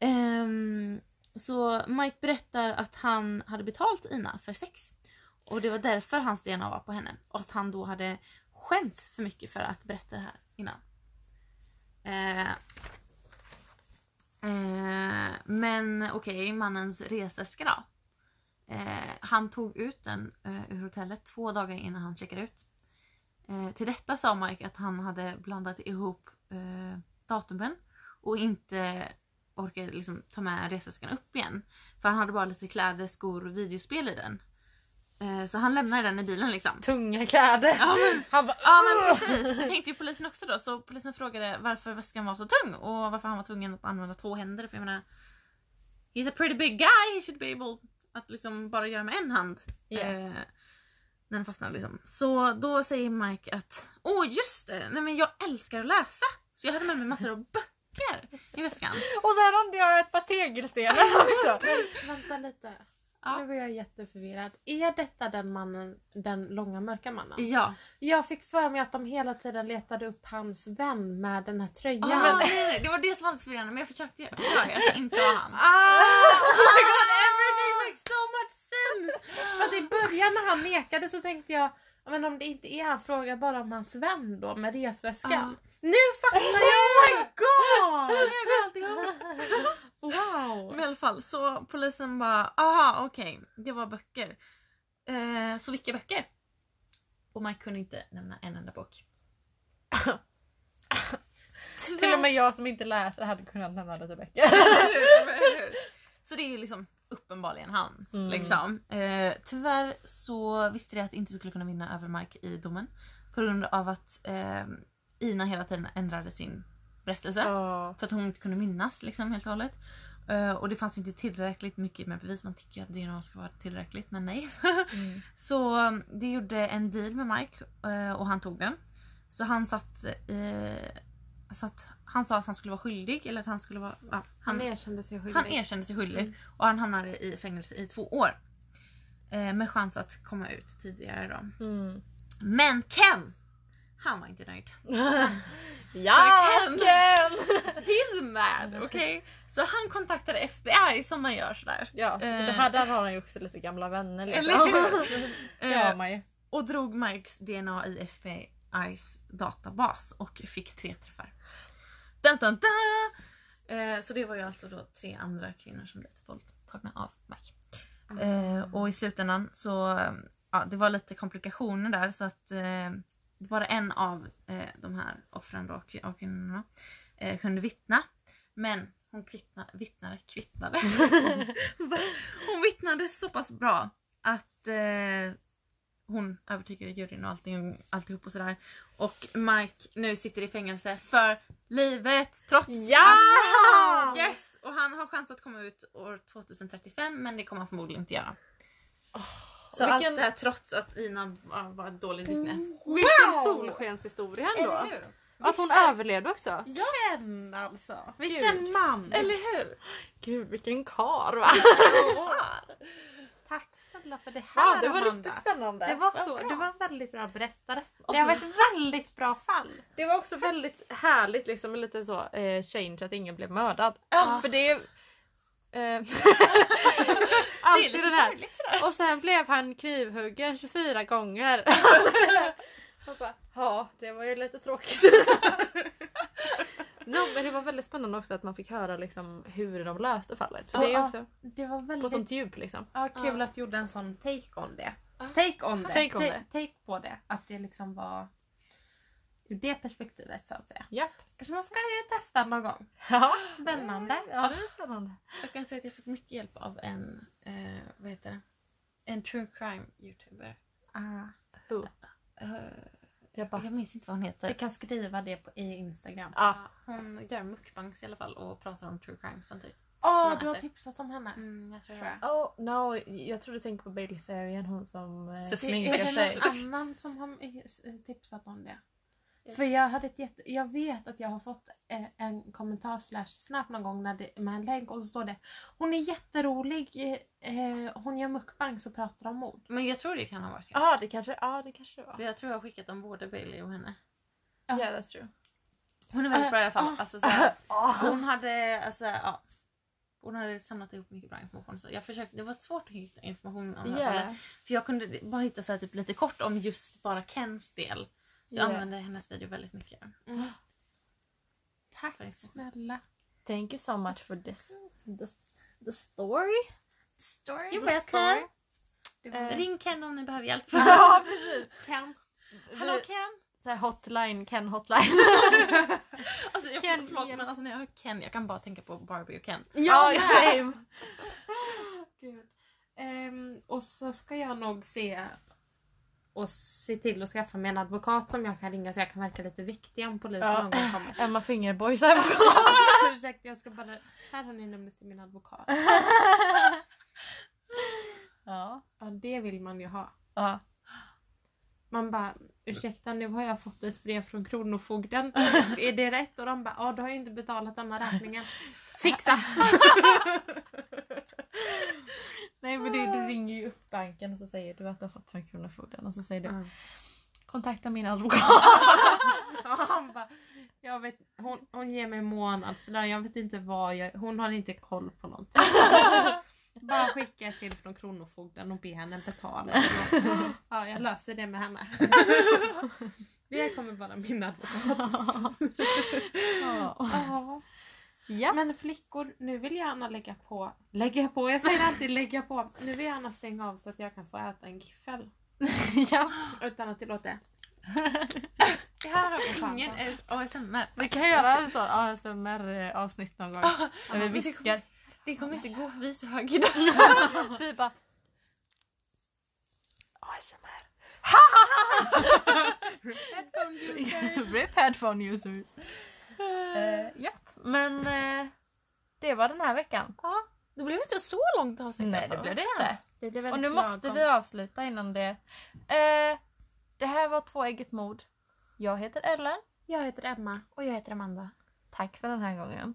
Ehm, så Mike berättar att han hade betalt Ina för sex. Och det var därför hans DNA var på henne. Och att han då hade skämts för mycket för att berätta det här innan. Eh, eh, men okej, mannens resväska då. Eh, han tog ut den eh, ur hotellet två dagar innan han checkade ut. Eh, till detta sa Mike att han hade blandat ihop eh, datumen och inte orkade liksom ta med resväskan upp igen. För han hade bara lite kläder, skor och videospel i den. Eh, så han lämnade den i bilen liksom. Tunga kläder. Ja men, Han bara ja, men precis, det tänkte ju polisen också då. Så polisen frågade varför väskan var så tung och varför han var tvungen att använda två händer. För jag menar, he's a pretty big guy, he should be able att liksom bara göra med en hand. Ja. Eh, när den fastnar liksom. Så då säger Mike att åh just det, nej men jag älskar att läsa. Så jag hade med mig massor av böcker i väskan. Och sen hade jag ett par tegelstenar också. Vänta lite. Ja. Nu är jag jätteförvirrad. Är detta den mannen, den långa mörka mannen? Ja. Jag fick för mig att de hela tiden letade upp hans vän med den här tröjan. Ah, nej, nej, det var det som var lite förvirrande men jag försökte förklara att det inte var han. Ah! Oh my god, everything makes so much sense! För att i början när han nekade så tänkte jag, "Ja, men om det inte är han, fråga bara om hans vän då med resväskan. Nu fattar jag! Oh my god! Wow! Men i alla fall, så polisen bara aha okej, det var böcker. Eh, så vilka böcker? Och man kunde inte nämna en enda bok. Till och med jag som inte läser hade kunnat nämna lite böcker. Så det är liksom uppenbarligen han. Mm. Liksom. Eh, tyvärr så visste jag att jag inte skulle kunna vinna över Mike i domen. På grund av att eh, Ina hela tiden ändrade sin berättelse. Ja. För att hon inte kunde minnas liksom helt och hållet. Eh, och det fanns inte tillräckligt mycket med bevis. Man tycker att DNA ska vara tillräckligt men nej. Mm. Så um, det gjorde en deal med Mike eh, och han tog den. Så han satt, eh, satt han sa att han skulle vara skyldig eller att han skulle vara... Ja, Han han, erkände sig skyldig. han erkände sig skyldig och han hamnade i fängelse i två år. Eh, med chans att komma ut tidigare då. Mm. Men Ken! Han var inte nöjd. Ja, Ken. Ken! He's mad, okej? Så han kontaktade FBI som man gör sådär. Ja, så det Eh. här där har han ju också lite gamla vänner liksom. Eller hur? det har Eh, man ju. och drog Mikes DNA i FBI's databas och fick tre träffar. Dun, dun, dun! Eh, så det var ju alltså då tre andra kvinnor som blev våldtagna av Mike. Eh, och i slutändan så ja, det var lite komplikationer där så att eh, bara en av eh, de här offren då, av kvinnorna eh, kunde vittna. Men hon kvittna, vittnade, kvittnade. hon vittnade så pass bra att eh, hon övertygade juryn och allting, alltihop och sådär. Och Mike nu sitter i fängelse för livet trots Ja! att... Yes! Och han har chans att komma ut år 2035 men det kommer han förmodligen inte göra. Så vilken- allt det här trots att Ina var var ett dåligt vittne. Vilken solskenshistoria ändå. Att hon överlevde också. Ken alltså! Vilken Gud. man! Eller hur? Gud vilken kar va? Tack snälla för det här Ja, det var Amanda. riktigt spännande. Det var så, bra. du var en väldigt bra berättare. Det var ett väldigt bra fall. Det var också väldigt härligt liksom lite så eh, change att ingen blev mördad. För det är... Eh, Det är alltid här. sorgligt sådär. Och sen blev han knivhuggen 24 gånger. Bara, ja, det var ju lite tråkigt. no, men det var väldigt spännande också att man fick höra liksom hur de löste fallet. För det är ju Ja, också Det var på väldigt sånt djup liksom. ja, kul att du gjorde en sån take on det. Take on det. Take on Ta- det. take på det. Att det liksom var ur det perspektivet så att säga. Japp. Kanske man ska testa någon gång. Ja, Spännande. ja det är spännande. Jag kan säga att jag fick mycket hjälp av en, eh, vad heter det? En true crime youtuber. Ah, Who? Jag bara, jag minns inte vad hon du heter. kan skriva det på, i Instagram. ja. Hon gör mukbangs i alla fall och pratar om true crime samtidigt. Åh, man du har tipsat om henne. Mm, jag tror Tror jag. Oh no, jag tror du tänker på Bailey Sarian, hon som eh, Så Det sminkar är sig. det någon annan som har tipsat om det? För jag, hade ett jätte, jag vet att jag har fått eh, en kommentar slash snap någon gång när det, med en länk och så står det Hon är jätterolig, eh, hon gör mukbangs och pratar om mord. Men jag tror det kan ha varit jag. Ja, det kanske, ja, det kanske det var. För Jag tror jag har skickat dem både Bailey och henne. Ja, yeah, that's true. Hon är väldigt bra i alla fall. Ah. Alltså, så här, hon hade alltså, ja. Hon hade samlat ihop mycket bra information. Så jag försökte, det var svårt att hitta information om Yeah. fallet. För jag kunde bara hitta så här, typ, lite kort om just bara Kens del. Så jag Yeah. använde hennes video väldigt mycket. Mm. Tack snälla. Thank you so much for this, this the story. Story The You're welcome. story. Eh, Ring Ken om ni behöver hjälp. ja, precis. Kan. Hallå Ken! Så här hotline, Ken hotline. Alltså, jag, Ken, förlåt hjälp. men alltså, när jag hör Ken jag kan bara tänka på Barbie och Ken. ja, same. Gud. Ehm, och så ska jag nog se och se till att skaffa mig en advokat som jag kan ringa så jag kan verka lite viktig om polisen Ja. någon gång kommer. Emma Fingerborgs advokat. Ursäkta jag ska bara... Här har ni numret till min advokat. ja. Ja det vill man ju ha. ja. Man bara ursäkta nu har jag fått ett brev från Kronofogden. Är det rätt? Och de bara ja du har ju inte betalat denna räkningen. Fixa! Nej men du, du ringer ju upp banken och så säger du att du har fått från Kronofogden och så säger du Ja. kontakta min advokat. Ja, han bara, jag vet, hon, hon ger mig månadslön, jag vet inte vad jag, hon har inte koll på någonting. Bara skicka ett till från Kronofogden och be henne betala. Ja, jag löser det med henne. Det kommer vara min advokat. Ja. Men flickor, nu vill jag gärna lägga på, lägga på, jag säger alltid lägga på. Nu vill jag gärna stänga av så att jag kan få äta en giffel. ja. Utan att det låter... Det här har ingen ASMR. Vi kan göra en sån ASMR-avsnitt någon gång. Där vi viskar. Det kommer inte gå vi är så högljudda. Vi bara... ASMR. Headphone users. RIP headphone users. Uh, ja, men eh, det var den här veckan. Ja, det blev inte så långt avsnitt. Nej, det blev det inte. Det blir Och nu måste vi avsluta innan det. Eh, det här var Tvåegget mord. Jag heter Ellen. Jag heter Emma. Och jag heter Amanda. Tack för den här gången.